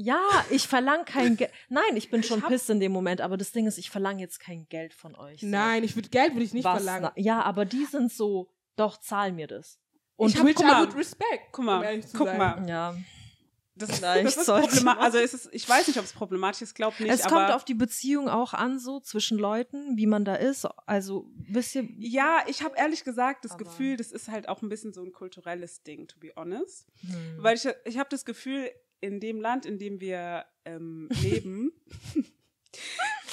Ja, ich verlange kein Geld. [LAUGHS] Nein, ich bin schon hab- pisst in dem Moment, aber das Ding ist, ich verlange jetzt kein Geld von euch. So. Nein, ich würde Geld würde ich nicht Was verlangen. na- ja, aber die sind so, doch, zahl mir das. Und ich hab, guck mal, respect. Guck um mal, zu guck sein. mal. ja, Das, Vielleicht das ist [LAUGHS] problematisch. Also es ist, ich weiß nicht, ob es problematisch ist, glaube nicht. es aber kommt auf die Beziehung auch an, so zwischen Leuten, wie man da ist. Also, wisst ihr, ja, ich habe ehrlich gesagt das Aber- Gefühl, das ist halt auch ein bisschen so ein kulturelles Ding, to be honest. hm. Weil ich, ich habe das Gefühl, in dem Land, in dem wir ähm, [LAUGHS] leben,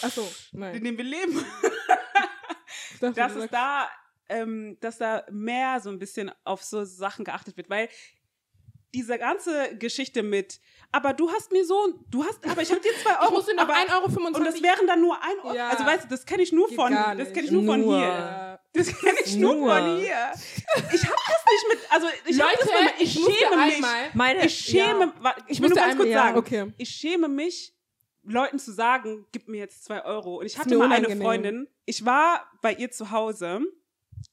Achso, in nein. dem wir leben, [LAUGHS] dass es da, ähm, dass da mehr so ein bisschen auf so Sachen geachtet wird, weil diese ganze Geschichte mit, aber du hast mir so, du hast, aber ich habe dir zwei ich Euro, muss dir noch aber, 1,25 Euro. und das wären dann nur ein Euro. Ja. Also weißt du, das kenne ich nur Geht von, das kenne ich nur, von Nur. hier. Ja. Das kenne ich nur, Nur. von hier. Ich habe das nicht mit, also ich hab Leute, das mit, ich, ich musste schäme mich. meine, Ich schäme, wa- ich will nur musste ganz einmal- kurz ja, sagen, Okay. ich schäme mich, Leuten zu sagen, gib mir jetzt zwei Euro. Und ich hatte mal eine unangenehm. Freundin, ich war bei ihr zu Hause,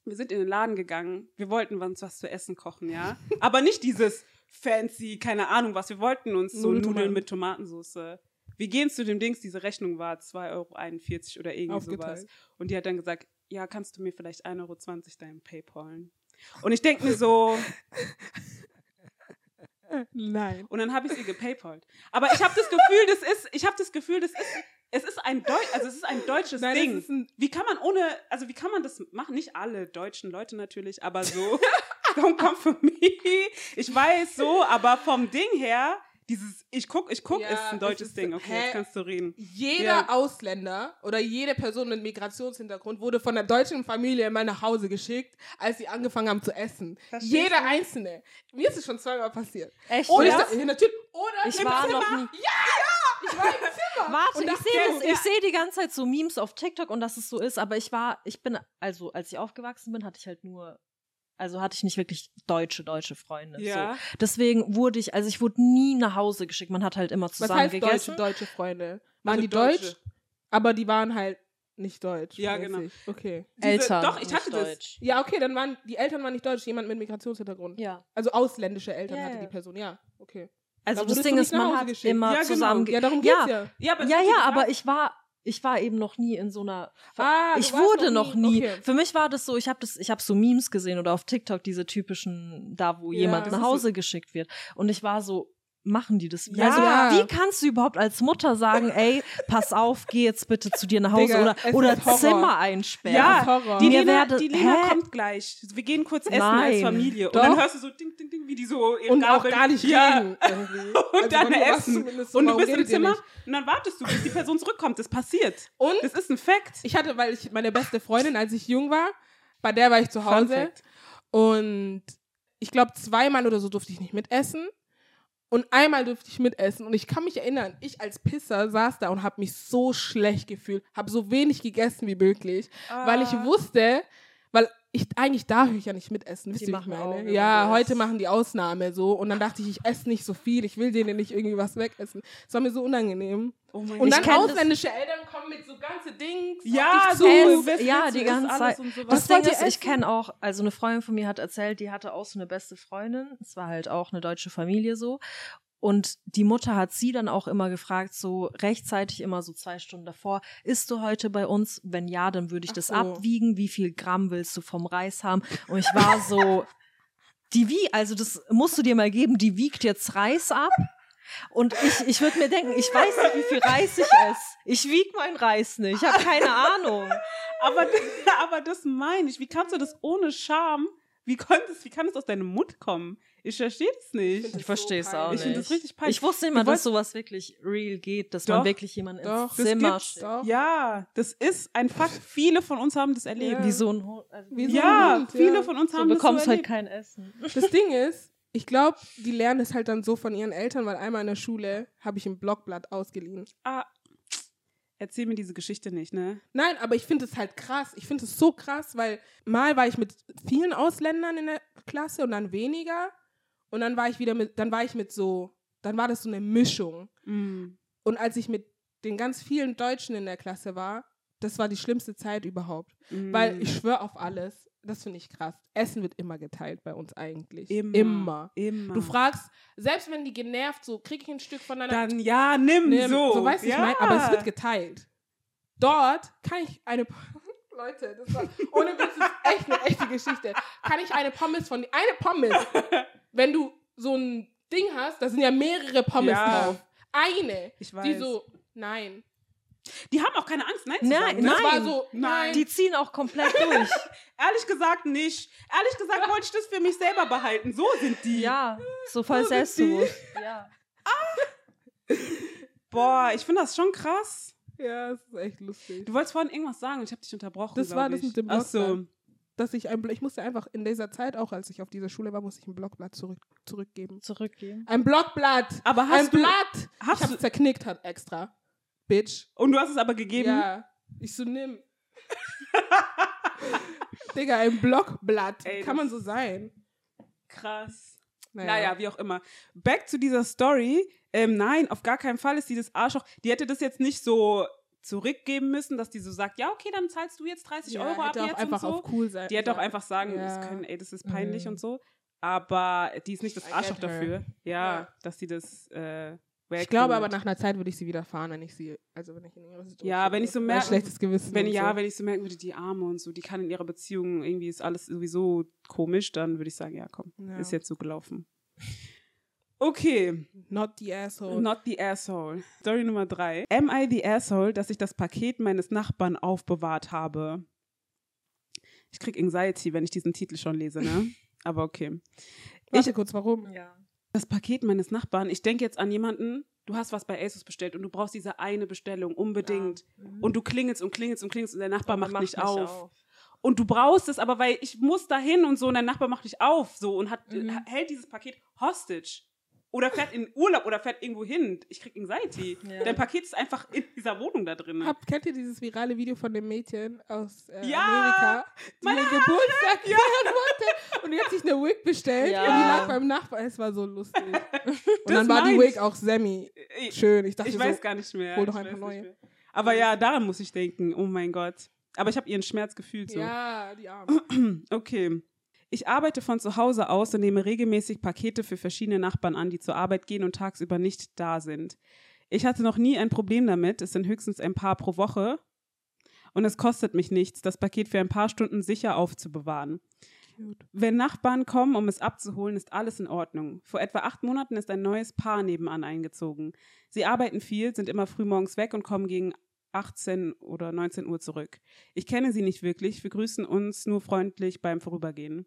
wir sind in den Laden gegangen, wir wollten uns was zu essen kochen, ja. Aber nicht dieses fancy, keine Ahnung was, wir wollten uns so Nudeltomaten. Nudeln mit Tomatensauce. Wir gehen zu dem Dings, diese Rechnung war 2,41 Euro oder irgendwie Aufgeteilt. sowas. Und die hat dann gesagt, ja, kannst du mir vielleicht 1,20 Euro deinen Paypalen? Und ich denke mir so, Nein. und dann habe ich sie gepaypalt. Aber ich habe das Gefühl, das ist, ich habe das Gefühl, das ist, es ist ein Deutsch, also es ist ein deutsches Nein, Ding. ein, wie kann man ohne, also wie kann man das machen? Nicht alle deutschen Leute natürlich, aber so, [LAUGHS] don't come for me. Ich weiß so, aber vom Ding her, dieses, ich guck, ich guck, Ja, ist ein es deutsches ist- Ding. Okay, hä? jetzt kannst du reden. jeder Ja. Ausländer oder jede Person mit Migrationshintergrund wurde von der deutschen Familie immer nach Hause geschickt, als sie angefangen haben zu essen. Verstehst Jeder du? einzelne. Mir ist es schon zweimal passiert. echt, Oder ja? ich, ja, natürlich. Oder ich im war Zimmer. noch nie. Ich war im Zimmer. Warte, Und ich sehe sehe die ganze Zeit so Memes auf TikTok und dass es so ist, aber ich war, ich bin, also als ich aufgewachsen bin, hatte ich halt nur, also hatte ich nicht wirklich deutsche, deutsche Freunde. Ja. So. Deswegen wurde ich, also ich wurde nie nach Hause geschickt, man hat halt immer Was zusammen heißt gegessen. deutsche, deutsche Freunde? Waren Also die Deutsche. deutsch? Aber die waren halt nicht deutsch. Ja, genau. Okay. Diese- Eltern. Doch, ich nicht hatte das. Deutsch. Ja, okay, dann waren die Eltern waren nicht deutsch, jemand mit Migrationshintergrund. Ja. Also ausländische Eltern Ja, hatte die Person, ja. Okay. Also Da das Ding ist, man hat geschickt. immer Ja, genau. zusammen ge- Ja, darum ja. geht's ja. Ja, Ja, ja, aber ich war, ich war eben noch nie in so einer. Ah, ich wurde noch nie. Okay. Für mich war das so, ich habe das, ich habe so Memes gesehen oder auf TikTok diese typischen, da wo Ja, jemand nach Hause geschickt wird. Und ich war so, machen die das? Ja. Also, wie kannst du überhaupt als Mutter sagen, ey, pass auf, geh jetzt bitte zu dir nach Hause Digga, oder, oder. Zimmer einsperren? Ja, die Lena, werde- die Lena Hä? kommt gleich. Wir gehen kurz essen Nein. als Familie. Und Doch. dann hörst du so ding, ding, ding, wie die so ihre Und auch Gabel- gar nicht ja. reden. Irgendwie. [LAUGHS] Und Also dann essen. Und du bist im Zimmer und dann wartest du, bis die Person zurückkommt. Das passiert. Und Das ist ein Fact. ich hatte, weil ich meine beste Freundin, als ich jung war, bei der war ich zu Hause. Und ich glaube, zweimal oder so durfte ich nicht mitessen. Und einmal durfte ich mitessen. Und ich kann mich erinnern, ich als Pisser saß da und habe mich so schlecht gefühlt. Habe so wenig gegessen wie möglich. Weil ich Ah. wusste, weil ich eigentlich darf ich ja nicht mitessen. Wisst ihr, wie ich meine? immer Ja, das. heute machen die Ausnahme so. Und dann dachte ich, ich esse nicht so viel. Ich will denen nicht irgendwie was wegessen. Das war mir so unangenehm. Oh mein Und dann ausländische Eltern kommen mit so ganze Dings. Ja, so zu. es- wer ja, die ganze Zeit. Das Was Ding ist, ich kenne auch, also eine Freundin von mir hat erzählt, die hatte auch so eine beste Freundin. Es war halt auch eine deutsche Familie so. Und die Mutter hat sie dann auch immer gefragt, so rechtzeitig immer so zwei Stunden davor, isst du heute bei uns? Wenn ja, dann würde ich Ach das so. abwiegen. Wie viel Gramm willst du vom Reis haben? Und ich war so, die wie, also das musst du dir mal geben, die wiegt jetzt Reis ab. Und ich, ich würde mir denken, ich weiß nicht, wie viel Reis ich esse. Ich wieg meinen Reis nicht. Ich habe keine Ahnung. Aber, [LAUGHS] aber das meine ich. Wie kannst du das ohne Scham? Wie, konntest, wie kann es aus deinem Mund kommen? Ich verstehe das nicht. Ich verstehe es so auch nicht. Ich finde das richtig peinlich. Ich wusste immer, Du dass sowas wirklich real geht, dass Doch, man wirklich jemanden doch, ins das Zimmer schickt. Doch. Ja, das ist ein Fakt. Viele von uns haben das erlebt. Ja. Wie so ein Hund. Also Wie so Ja, ein Hund, viele ja. von uns so haben bekommst das so halt erlebt. kein Essen. Das Ding [LAUGHS] ist, ich glaube, die lernen es halt dann so von ihren Eltern, weil einmal in der Schule habe ich ein Blockblatt ausgeliehen. Ah, erzähl mir diese Geschichte nicht, ne? Nein, aber ich finde es halt krass. Ich finde es so krass, weil mal war ich mit vielen Ausländern in der Klasse und dann weniger. Und dann war ich wieder mit, dann war ich mit so, dann war das so eine Mischung. Mm. Und als ich mit den ganz vielen Deutschen in der Klasse war, das war die schlimmste Zeit überhaupt. Mm. Weil ich schwöre auf alles, das finde ich krass. Essen wird immer geteilt bei uns eigentlich. immer, Immer. immer. Du fragst, selbst wenn die genervt, so krieg ich ein Stück von deiner dann ja, nimm, Nimm, so. so weißt du, ja. ich meine, aber es wird geteilt. Dort kann ich eine [LAUGHS] Leute, das war ohne Witz, ist echt eine echte Geschichte. Kann ich eine Pommes von eine Pommes, [LAUGHS] wenn du so ein Ding hast, da sind ja mehrere Pommes Ja. drauf. Eine, Ich weiß. die so nein. Die haben auch keine Angst, nein zu Nein, sagen. ne? Das Nein. war so Nein. nein. Die ziehen auch komplett durch. [LAUGHS] Ehrlich gesagt nicht. Ehrlich gesagt wollte ich das für mich selber behalten. So sind die. ja, so voll sind selbstbewusst. [LAUGHS] Ja. Boah, ich finde das schon krass. ja, das ist echt lustig. Du wolltest vorhin irgendwas sagen, ich habe dich unterbrochen. Das war das ich. mit dem Ach so. Dass ich ein ich musste einfach in dieser Zeit auch, als ich auf dieser Schule war, musste ich ein Blockblatt zurück, zurückgeben. Zurückgehen. Ein Blockblatt. Aber ein hast du. Blatt. hast ich hab's zerknickt hat extra. Bitch. Und du hast es aber gegeben? Ja. Ich so nimm. Digga, ein Blockblatt. Ey, Kann man so sein? Krass. Naja. Naja, wie auch immer. Back zu dieser Story. Ähm, nein, auf gar keinen Fall ist die das Arschloch. Die hätte das jetzt nicht so zurückgeben müssen, dass die so sagt, ja, okay, dann zahlst du jetzt 30 Ja, Euro ab auch jetzt einfach und so. auf cool sein. Die hätte auch sein. einfach sagen Ja. können, ey, das ist peinlich Mhm. und so. Aber die ist nicht das Arschloch dafür. Ja, Ja. dass sie das äh, Ich glaube aber nach einer Zeit würde ich sie wieder fahren, wenn ich sie, also wenn ich in ihrer Situation Ja, wenn ich so merke- schlechtes Gewissen. Wenn ja, so. wenn ich so merken würde, die Arme und so, die kann in ihrer Beziehung, irgendwie ist alles sowieso komisch, dann würde ich sagen, ja, komm, Ja. ist jetzt so gelaufen. Okay, Not the asshole. not the asshole. Story Nummer drei. Am I the asshole, dass ich das Paket meines Nachbarn aufbewahrt habe? Ich krieg Anxiety, wenn ich diesen Titel schon lese, ne? [LAUGHS] Aber okay. Warte kurz, warum? Ja. Das Paket meines Nachbarn, ich denke jetzt an jemanden, du hast was bei ASUS bestellt und du brauchst diese eine Bestellung unbedingt. Und du klingelst und klingelst und klingelst und der Nachbar macht, nicht auf. Und du brauchst es aber, weil ich muss dahin und so und dein Nachbar macht nicht auf so und hat, Mhm. hält dieses Paket hostage. Oder fährt in Urlaub oder fährt irgendwo hin. Ich krieg Anxiety. Ja. Dein Paket ist einfach in dieser Wohnung da drin. Habt, kennt ihr dieses virale Video von dem Mädchen aus äh, Ja! Amerika, die Meine ihren Geburtstag feiern wollte? Und die hat sich eine Wig bestellt Ja. und die lag beim Nachbarn. Es war so lustig. [LAUGHS] Und Das dann war die Wig auch semi Ich, schön. Ich dachte ich so, weiß gar nicht mehr. hol doch einfach neue. Aber ja, daran muss ich denken. Oh mein Gott. Aber ich habe ihren Schmerz gefühlt so. ja, die Arme. [CLEARS THROAT] Okay. Ich arbeite von zu Hause aus und nehme regelmäßig Pakete für verschiedene Nachbarn an, die zur Arbeit gehen und tagsüber nicht da sind. Ich hatte noch nie ein Problem damit, es sind höchstens ein paar pro Woche und es kostet mich nichts, das Paket für ein paar Stunden sicher aufzubewahren. Wenn Nachbarn kommen, um es abzuholen, ist alles in Ordnung. Vor etwa acht Monaten ist ein neues Paar nebenan eingezogen. Sie arbeiten viel, sind immer früh morgens weg und kommen gegen 18 oder 19 Uhr zurück. Ich kenne sie nicht wirklich, wir grüßen uns nur freundlich beim Vorübergehen.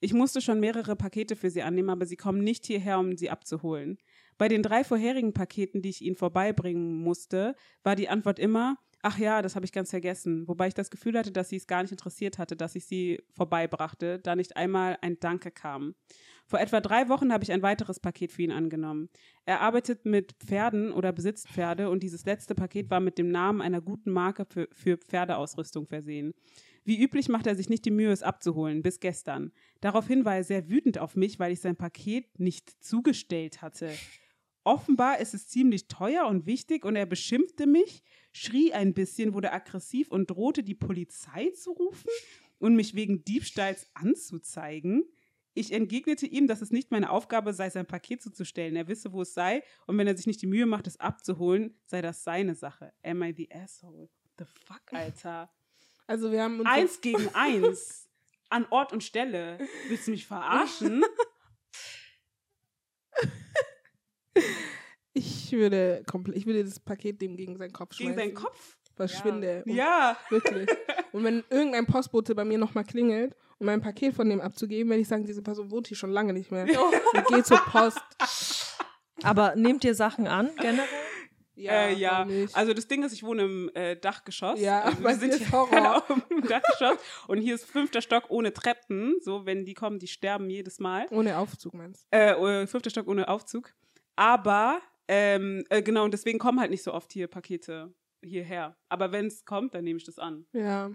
Ich musste schon mehrere Pakete für sie annehmen, aber sie kommen nicht hierher, um sie abzuholen. Bei den drei vorherigen Paketen, die ich ihnen vorbeibringen musste, war die Antwort immer, ach ja, das habe ich ganz vergessen. Wobei ich das Gefühl hatte, dass sie es gar nicht interessiert hatte, dass ich sie vorbeibrachte, da nicht einmal ein Danke kam. Vor etwa drei Wochen habe ich ein weiteres Paket für ihn angenommen. Er arbeitet mit Pferden oder besitzt Pferde und dieses letzte Paket war mit dem Namen einer guten Marke für, für Pferdeausrüstung versehen. Wie üblich macht er sich nicht die Mühe, es abzuholen, bis gestern. Daraufhin war er sehr wütend auf mich, weil ich sein Paket nicht zugestellt hatte. Offenbar ist es ziemlich teuer und wichtig und er beschimpfte mich, schrie ein bisschen, wurde aggressiv und drohte, die Polizei zu rufen und mich wegen Diebstahls anzuzeigen. Ich entgegnete ihm, dass es nicht meine Aufgabe sei, sein Paket zuzustellen. Er wisse, wo es sei, und wenn er sich nicht die Mühe macht, es abzuholen, sei das seine Sache. Am I the asshole? The fuck, Alter? Also wir haben uns Eins gegen [LAUGHS] eins. An Ort und Stelle. Willst du mich verarschen? [LAUGHS] ich würde komplett, ich würde das Paket dem gegen seinen Kopf schmeißen. Gegen seinen Kopf? Verschwinde. Und Ja. Wirklich. Und wenn irgendein Postbote bei mir nochmal klingelt, um ein Paket von dem abzugeben, werde ich sagen, diese Person wohnt hier schon lange nicht mehr. Und geht zur Post. Aber nehmt ihr Sachen an, generell? äh, ja. warum nicht? Also das Ding ist, ich wohne im äh, Dachgeschoss. Ja, also wir sind hier Horror. auf dem Dachgeschoss und hier ist fünfter Stock ohne Treppen. So, wenn die kommen, die sterben jedes Mal. Ohne Aufzug meinst Äh, äh, fünfter Stock ohne Aufzug. Aber ähm, äh, genau, und deswegen kommen halt nicht so oft hier Pakete hierher. Aber wenn es kommt, dann nehme ich das an. Ja.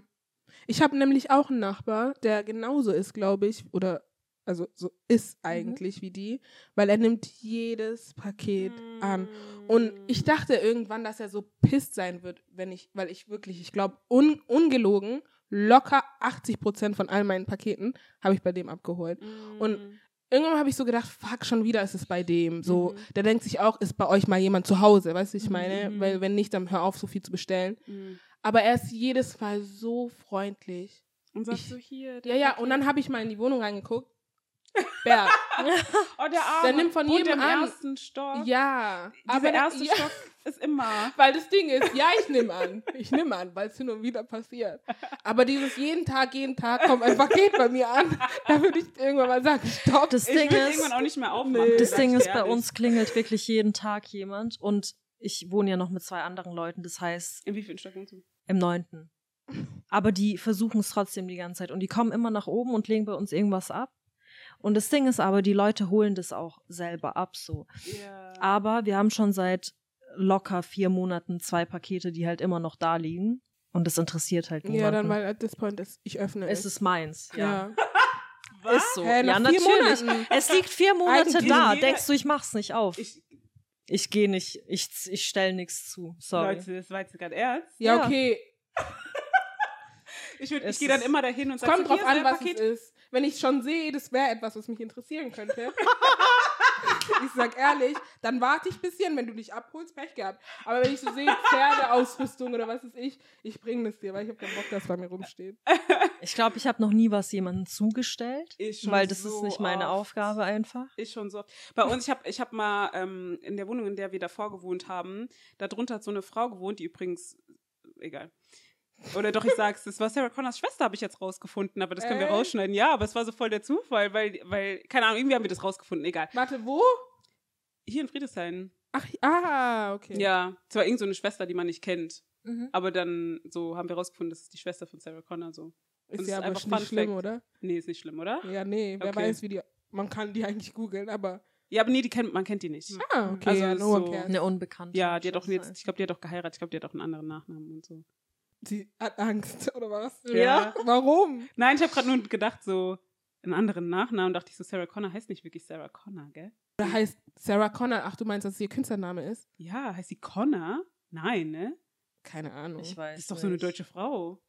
Ich habe nämlich auch einen Nachbar, der genauso ist, glaube ich, oder also so ist eigentlich wie die, weil er nimmt jedes Paket an. Und ich dachte irgendwann, dass er so pisst sein wird, wenn ich, weil ich wirklich, ich glaube, un, ungelogen, locker 80 Prozent von all meinen Paketen habe ich bei dem abgeholt. Und irgendwann habe ich so gedacht, fuck, schon wieder ist es bei dem. So, Mhm. der denkt sich auch, ist bei euch mal jemand zu Hause, weißt du, ich meine? Mhm. Weil wenn nicht, dann hör auf, so viel zu bestellen. Mhm. Aber er ist jedes Mal so freundlich. Und sagst Ich- du hier. Ja, ja, und dann habe ich mal in die Wohnung reingeguckt. Bert, [LAUGHS] Oh, der Arme. Der nimmt von wohnt jedem im an. ersten Stock. ja. Dieser aber erste ja, Stock ist immer. [LAUGHS] Weil das Ding ist, ja, ich nehme an. Ich nehme an, weil es hin und wieder passiert. Aber dieses jeden Tag, jeden Tag kommt ein Paket bei mir an. [LAUGHS] Da würde ich irgendwann mal sagen, stopp. Das Ich Ding ist, irgendwann auch nicht mehr aufmachen. Nee. das Ding ist, dir bei ehrlich. uns klingelt wirklich jeden Tag jemand und ich wohne ja noch mit zwei anderen Leuten, das heißt In wie vielen Stock wohnst du? im neunten. Aber die versuchen es trotzdem die ganze Zeit und die kommen immer nach oben und legen bei uns irgendwas ab. Und das Ding ist aber, die Leute holen das auch selber ab so. Ja. Aber wir haben schon seit locker vier Monaten zwei Pakete, die halt immer noch da liegen. Und das interessiert halt niemanden. Ja, dann, weil at this point ist, ich öffne es es. ist meins. Ja. ja. [LAUGHS] Ist so. Hä, nach ja, natürlich. Monaten. Es liegt vier Monate Eigentlich da. Denkst du, ich mach's nicht auf? Ich, Ich, gehe nicht. Ich, ich stell nichts zu. Sorry. Leute, das war jetzt gerade ernst. Ja, Ja. okay. [LAUGHS] Ich, würd- ich gehe dann immer dahin und Es sage, kommt so, drauf hier ist an, was Paket. es ist. Wenn ich schon sehe, das wäre etwas, was mich interessieren könnte. [LAUGHS] ich sag ehrlich, dann warte ich ein bisschen, wenn du dich abholst, Pech gehabt. Aber wenn ich so sehe, Pferdeausrüstung oder was ist ich, ich bringe das dir, weil ich habe keinen Bock, dass bei mir rumsteht. [LAUGHS] Ich glaube, ich habe noch nie was jemandem zugestellt. Ich schon Weil das so ist nicht meine oft. Aufgabe einfach. Ich schon so. oft. Bei uns, ich habe ich hab mal ähm, in der Wohnung, in der wir davor gewohnt haben, da drunter hat so eine Frau gewohnt, die übrigens, egal. Oder doch, ich sag's, das war Sarah Connors Schwester, habe ich jetzt rausgefunden, aber das können wir Echt? rausschneiden. Ja, aber es war so voll der Zufall, weil, weil, keine Ahnung, irgendwie haben wir das rausgefunden, egal. Warte, wo? Hier in Friedrichshain. Ach, ah, okay. Ja, es war irgend so eine Schwester, die man nicht kennt. Mhm. Aber dann so haben wir rausgefunden, das ist die Schwester von Sarah Connor so. Ist es ja ist aber nicht schlimm, oder? Nee, ist nicht schlimm, oder? Ja, nee, wer Okay. weiß, wie die. Man kann die eigentlich googeln, aber. Ja, aber nee, die kennt, man kennt die nicht. Ah, okay, Also ja, no so-. Eine Unbekannte. Ja, die hat auch Schwester jetzt, ich glaube, die hat auch geheiratet, ich glaube, die hat auch einen anderen Nachnamen und so. Sie hat Angst, oder was? Ja. Warum? Nein, ich habe gerade nur gedacht, so einen anderen Nachnamen, dachte ich so, Sarah Connor heißt nicht wirklich Sarah Connor, gell? Oder heißt Sarah Connor, ach, du meinst, dass es ihr Künstlername ist? Ja, heißt sie Connor? Nein, ne? Keine Ahnung. Ich weiß. Das ist doch so eine nicht. deutsche Frau.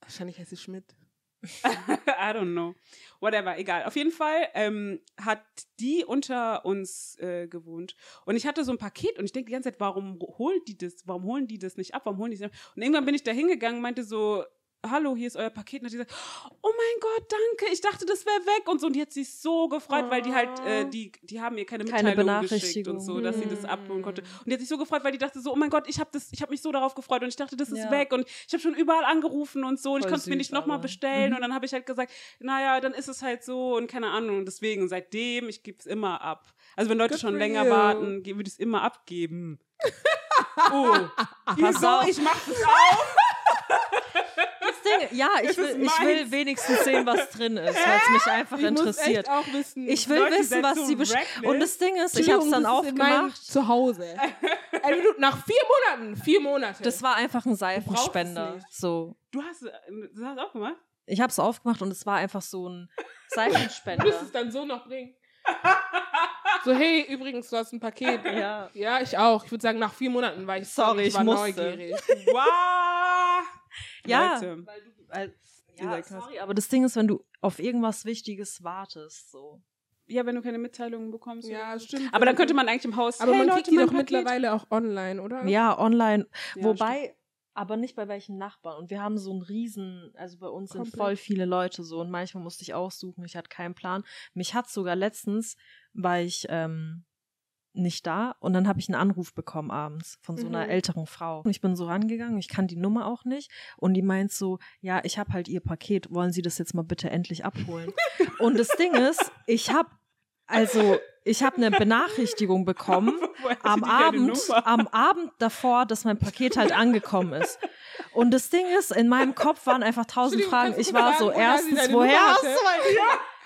Wahrscheinlich heißt sie Schmidt. [LAUGHS] I don't know. Whatever, egal. Auf jeden Fall ähm, hat die unter uns äh, gewohnt. Und ich hatte so ein Paket und ich denke die ganze Zeit, warum holt die das? Warum holen die das nicht ab? Warum holen die das nicht ab? Und irgendwann bin ich da hingegangen und meinte so, hallo, hier ist euer Paket. Und hat die gesagt, oh mein Gott, danke, ich dachte, das wäre weg und so. Und die hat sich so gefreut, weil die halt, äh, die, die haben ihr keine Keine Mitteilung geschickt Benachrichtigung. und so, dass sie das Mm. abholen konnte. Und die hat sich so gefreut, weil die dachte so, oh mein Gott, ich habe das, ich habe mich so darauf gefreut und ich dachte, das ist Ja. weg und ich habe schon überall angerufen und so und ich Voll konnte es mir nicht nochmal bestellen Mhm. und dann habe ich halt gesagt, naja, dann ist es halt so und keine Ahnung. Und deswegen, seitdem, ich gebe es immer ab. Also wenn Leute Good schon länger you. warten, würde ich es immer abgeben. oh, [LAUGHS] wieso? auf. Ich mach das auf. Das Ding, ja, ich Es will, ich will wenigstens sehen, was drin ist, weil es mich einfach Ich muss interessiert. echt auch wissen. Ich will Leute, wissen, was so sie besch reckless. Und das Ding ist, ich habe es dann aufgemacht. Zuhause. Ey, du- nach vier Monaten, vier Monate. Das war einfach ein es Seifenspender. nicht. So. Du hast, äh, das hast du auch gemacht? Ich habe es aufgemacht und es war einfach so ein du Seifenspender. musst es dann so noch bringen. So, hey, übrigens, du hast ein Paket. ja. Ja, ich auch. Ich würde sagen, nach vier Monaten war ich Sorry, ich ich war musste. neugierig. Wow! Ja, Leute. weil du, weil, ja sorry, aber das Ding ist, wenn du auf irgendwas Wichtiges wartest, so. Ja, wenn du keine Mitteilungen bekommst. Ja, stimmt. Aber dann könnte man eigentlich im Haus. Aber hey, man Leute, kriegt die doch Paket. mittlerweile auch online, oder? Ja, online. Ja, Wobei, aber nicht bei welchen Nachbarn. Und wir haben so einen riesen, also bei uns sind Komplett. voll viele Leute so und manchmal musste ich aussuchen, ich hatte keinen Plan. Mich hat sogar letztens, war ich ähm, nicht da und dann habe ich einen Anruf bekommen abends von so einer Mhm. älteren Frau. Und ich bin so rangegangen, ich kann die Nummer auch nicht und die meint so, ja, ich habe halt ihr Paket, wollen Sie das jetzt mal bitte endlich abholen? [LAUGHS] und das Ding ist, ich habe also ich habe eine Benachrichtigung bekommen am Abend, am Abend davor, dass mein Paket halt angekommen ist. Und das Ding ist, in meinem Kopf waren einfach tausend Fragen. Ich war so, erstens, woher?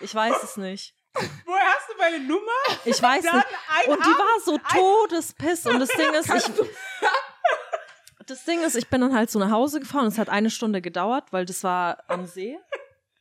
Ich weiß es nicht. Woher hast du meine Nummer? Ich weiß Dann nicht. Und die war so todespiss. Und das Ding [LAUGHS] ist, ich, das Ding ist, ich bin dann halt so nach Hause gefahren. Es hat eine Stunde gedauert, weil das war am See.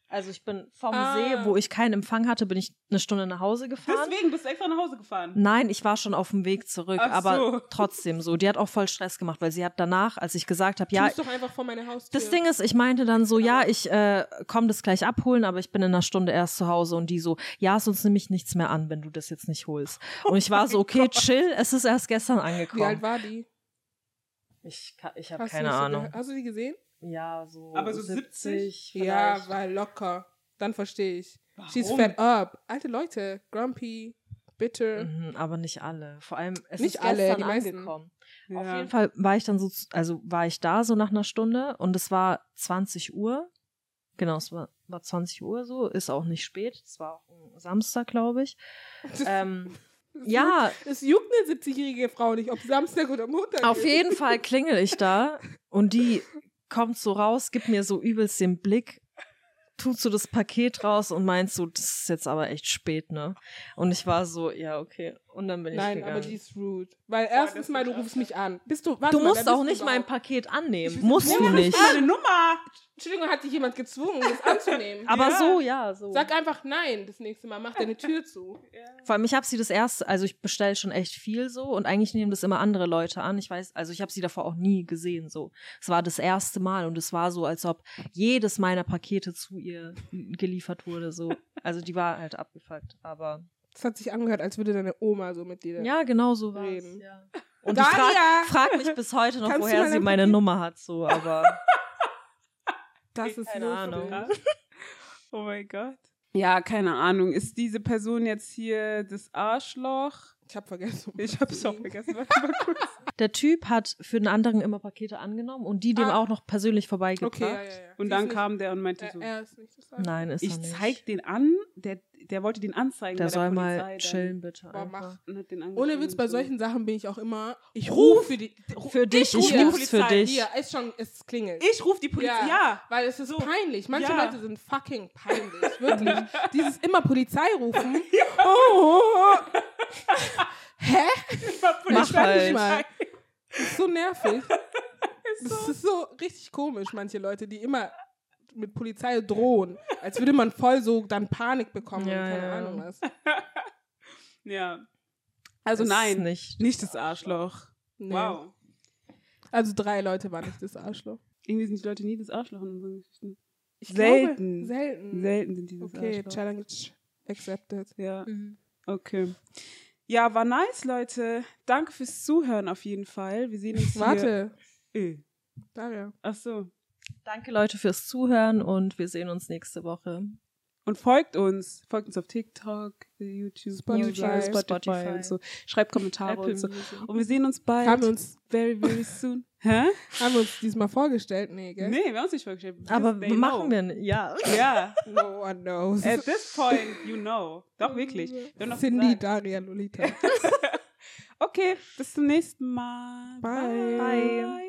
Also ich bin vom Ah. See, wo ich keinen Empfang hatte, bin ich eine Stunde nach Hause gefahren. Deswegen bist du extra nach Hause gefahren. Nein, ich war schon auf dem Weg zurück, Ach aber so. [LAUGHS] trotzdem so. Die hat auch voll Stress gemacht, weil sie hat danach, als ich gesagt habe, ja, doch einfach vor meine Haustür. das Ding ist, ich meinte dann so, ja, ich äh, komme das gleich abholen, aber ich bin in einer Stunde erst zu Hause und die so, ja, sonst nehme ich nichts mehr an, wenn du das jetzt nicht holst. Und ich war so, okay, chill, es ist erst gestern Wie alt angekommen. war die? Ich, ich habe keine Ahnung. Hast du die gesehen? Ja, so, Aber so 70? Ja, vielleicht. weil locker. Dann verstehe ich. She's Warum? fed up. Alte Leute. Grumpy. Bitter. Mhm, aber nicht alle. Vor allem, es Nicht ist alle, gestern die meisten. angekommen. Ja. Auf jeden Fall war ich dann so, also war ich da so nach einer Stunde und es war 20 Uhr. Genau, es war, war 20 Uhr so, ist auch nicht spät. Es war auch ein Samstag, glaube ich. Ähm, [LAUGHS] ja, Es juckt eine 70-jährige Frau nicht, ob Samstag oder Montag auf ist. jeden Fall klingel ich da [LAUGHS] und die kommt so raus, gibt mir so übelst den Blick, tut so das Paket raus und meint so, das ist jetzt aber echt spät, ne? Und ich war so, ja, okay. Und dann bin ich Nein, gegangen. aber die ist rude. Weil erstens ist mal, du rufst mich an. Bist du, warte du mal, musst wer auch bist nicht du mein? Paket annehmen. Ich- Musst du nicht. Meine Nummer! Entschuldigung, hat dich jemand gezwungen, das [LAUGHS] anzunehmen. Aber Ja. so, ja, so. Sag einfach nein das nächste Mal. Mach deine Tür zu. [LAUGHS] Vor allem, ich habe sie das erste, also ich bestelle schon echt viel so und eigentlich nehmen das immer andere Leute an. Ich weiß, also ich habe sie davor auch nie gesehen so. Es war das erste Mal und es war so, als ob jedes meiner Pakete zu ihr geliefert wurde so. Also die war halt abgefuckt, aber Das hat sich angehört, als würde deine Oma so mit dir. ja, genau so war es. Reden. Ja. Und ich frage Daria! frag mich bis heute noch, Kannst woher sie meine Paket- Nummer hat so, aber [LAUGHS] Das ist Keine so Ahnung. [LAUGHS] Oh mein Gott. Ja, keine Ahnung. Ist diese Person jetzt hier das Arschloch? Ich hab vergessen. Ich hab's schon vergessen. Warte mal [LAUGHS] kurz. der Typ hat für den anderen immer Pakete angenommen und die dem Ah. auch noch persönlich vorbeigebracht. Okay, ja, ja, ja. Und Sie dann kam der und meinte so, äh, er ist nicht das Arschloch. Nein, ist ich er nicht. zeig den an, der, der wollte den anzeigen der bei der soll Polizei mal dann. chillen bitte. Boah, mach. Ohne Witz, bei solchen Sachen bin ich auch immer. Ich Ruf! rufe für die. Für dich, ich die ruf's für Polizei. dich. Hier, ist schon, es klingelt. Ich ruf die Polizei. Ja. Ja. Weil es ist So. peinlich. Manche Ja. Leute sind fucking peinlich. Wirklich. [LAUGHS] Dieses immer Polizei rufen. [LAUGHS] Oh, oh. [LAUGHS] Hä? Mach Ich halt. mal. Das ist so nervig. Ist Das ist so richtig komisch, manche Leute, die immer mit Polizei drohen. Als würde man voll so dann Panik bekommen Ja, keine ja. Ahnung was. [LAUGHS] Ja. Also Ist nein, nicht. nicht das Arschloch. Nee. Wow. Also drei Leute waren nicht das Arschloch. Irgendwie sind die Leute nie das Arschloch in unseren Geschichten. Ich Selten. Glaube, selten. Selten sind die das Okay, Arschloch. Challenge accepted. Ja, Mhm. okay. Ja, war nice, Leute. Danke fürs Zuhören auf jeden Fall. Wir sehen uns hier. Warte, Äh. Daria. Ach so. Danke, Leute, fürs Zuhören und wir sehen uns nächste Woche. Und folgt uns. Folgt uns auf TikTok, YouTube, Spotify, Spotify, Spotify, Spotify. und so. Schreibt Kommentare Apple und so. Music. Und wir sehen uns bald. Haben wir uns, very, very [LAUGHS] soon. Hä? haben wir uns diesmal vorgestellt? Nee, gell? Nee, wir haben uns nicht vorgestellt. Aber machen know. wir nicht. Ja. Ja. [LAUGHS] No one knows. At this point, you know. Doch, wirklich. Wir haben noch Cindy, gesagt. Daria, Lolita. [LAUGHS] Okay, bis zum nächsten Mal. Bye. Bye.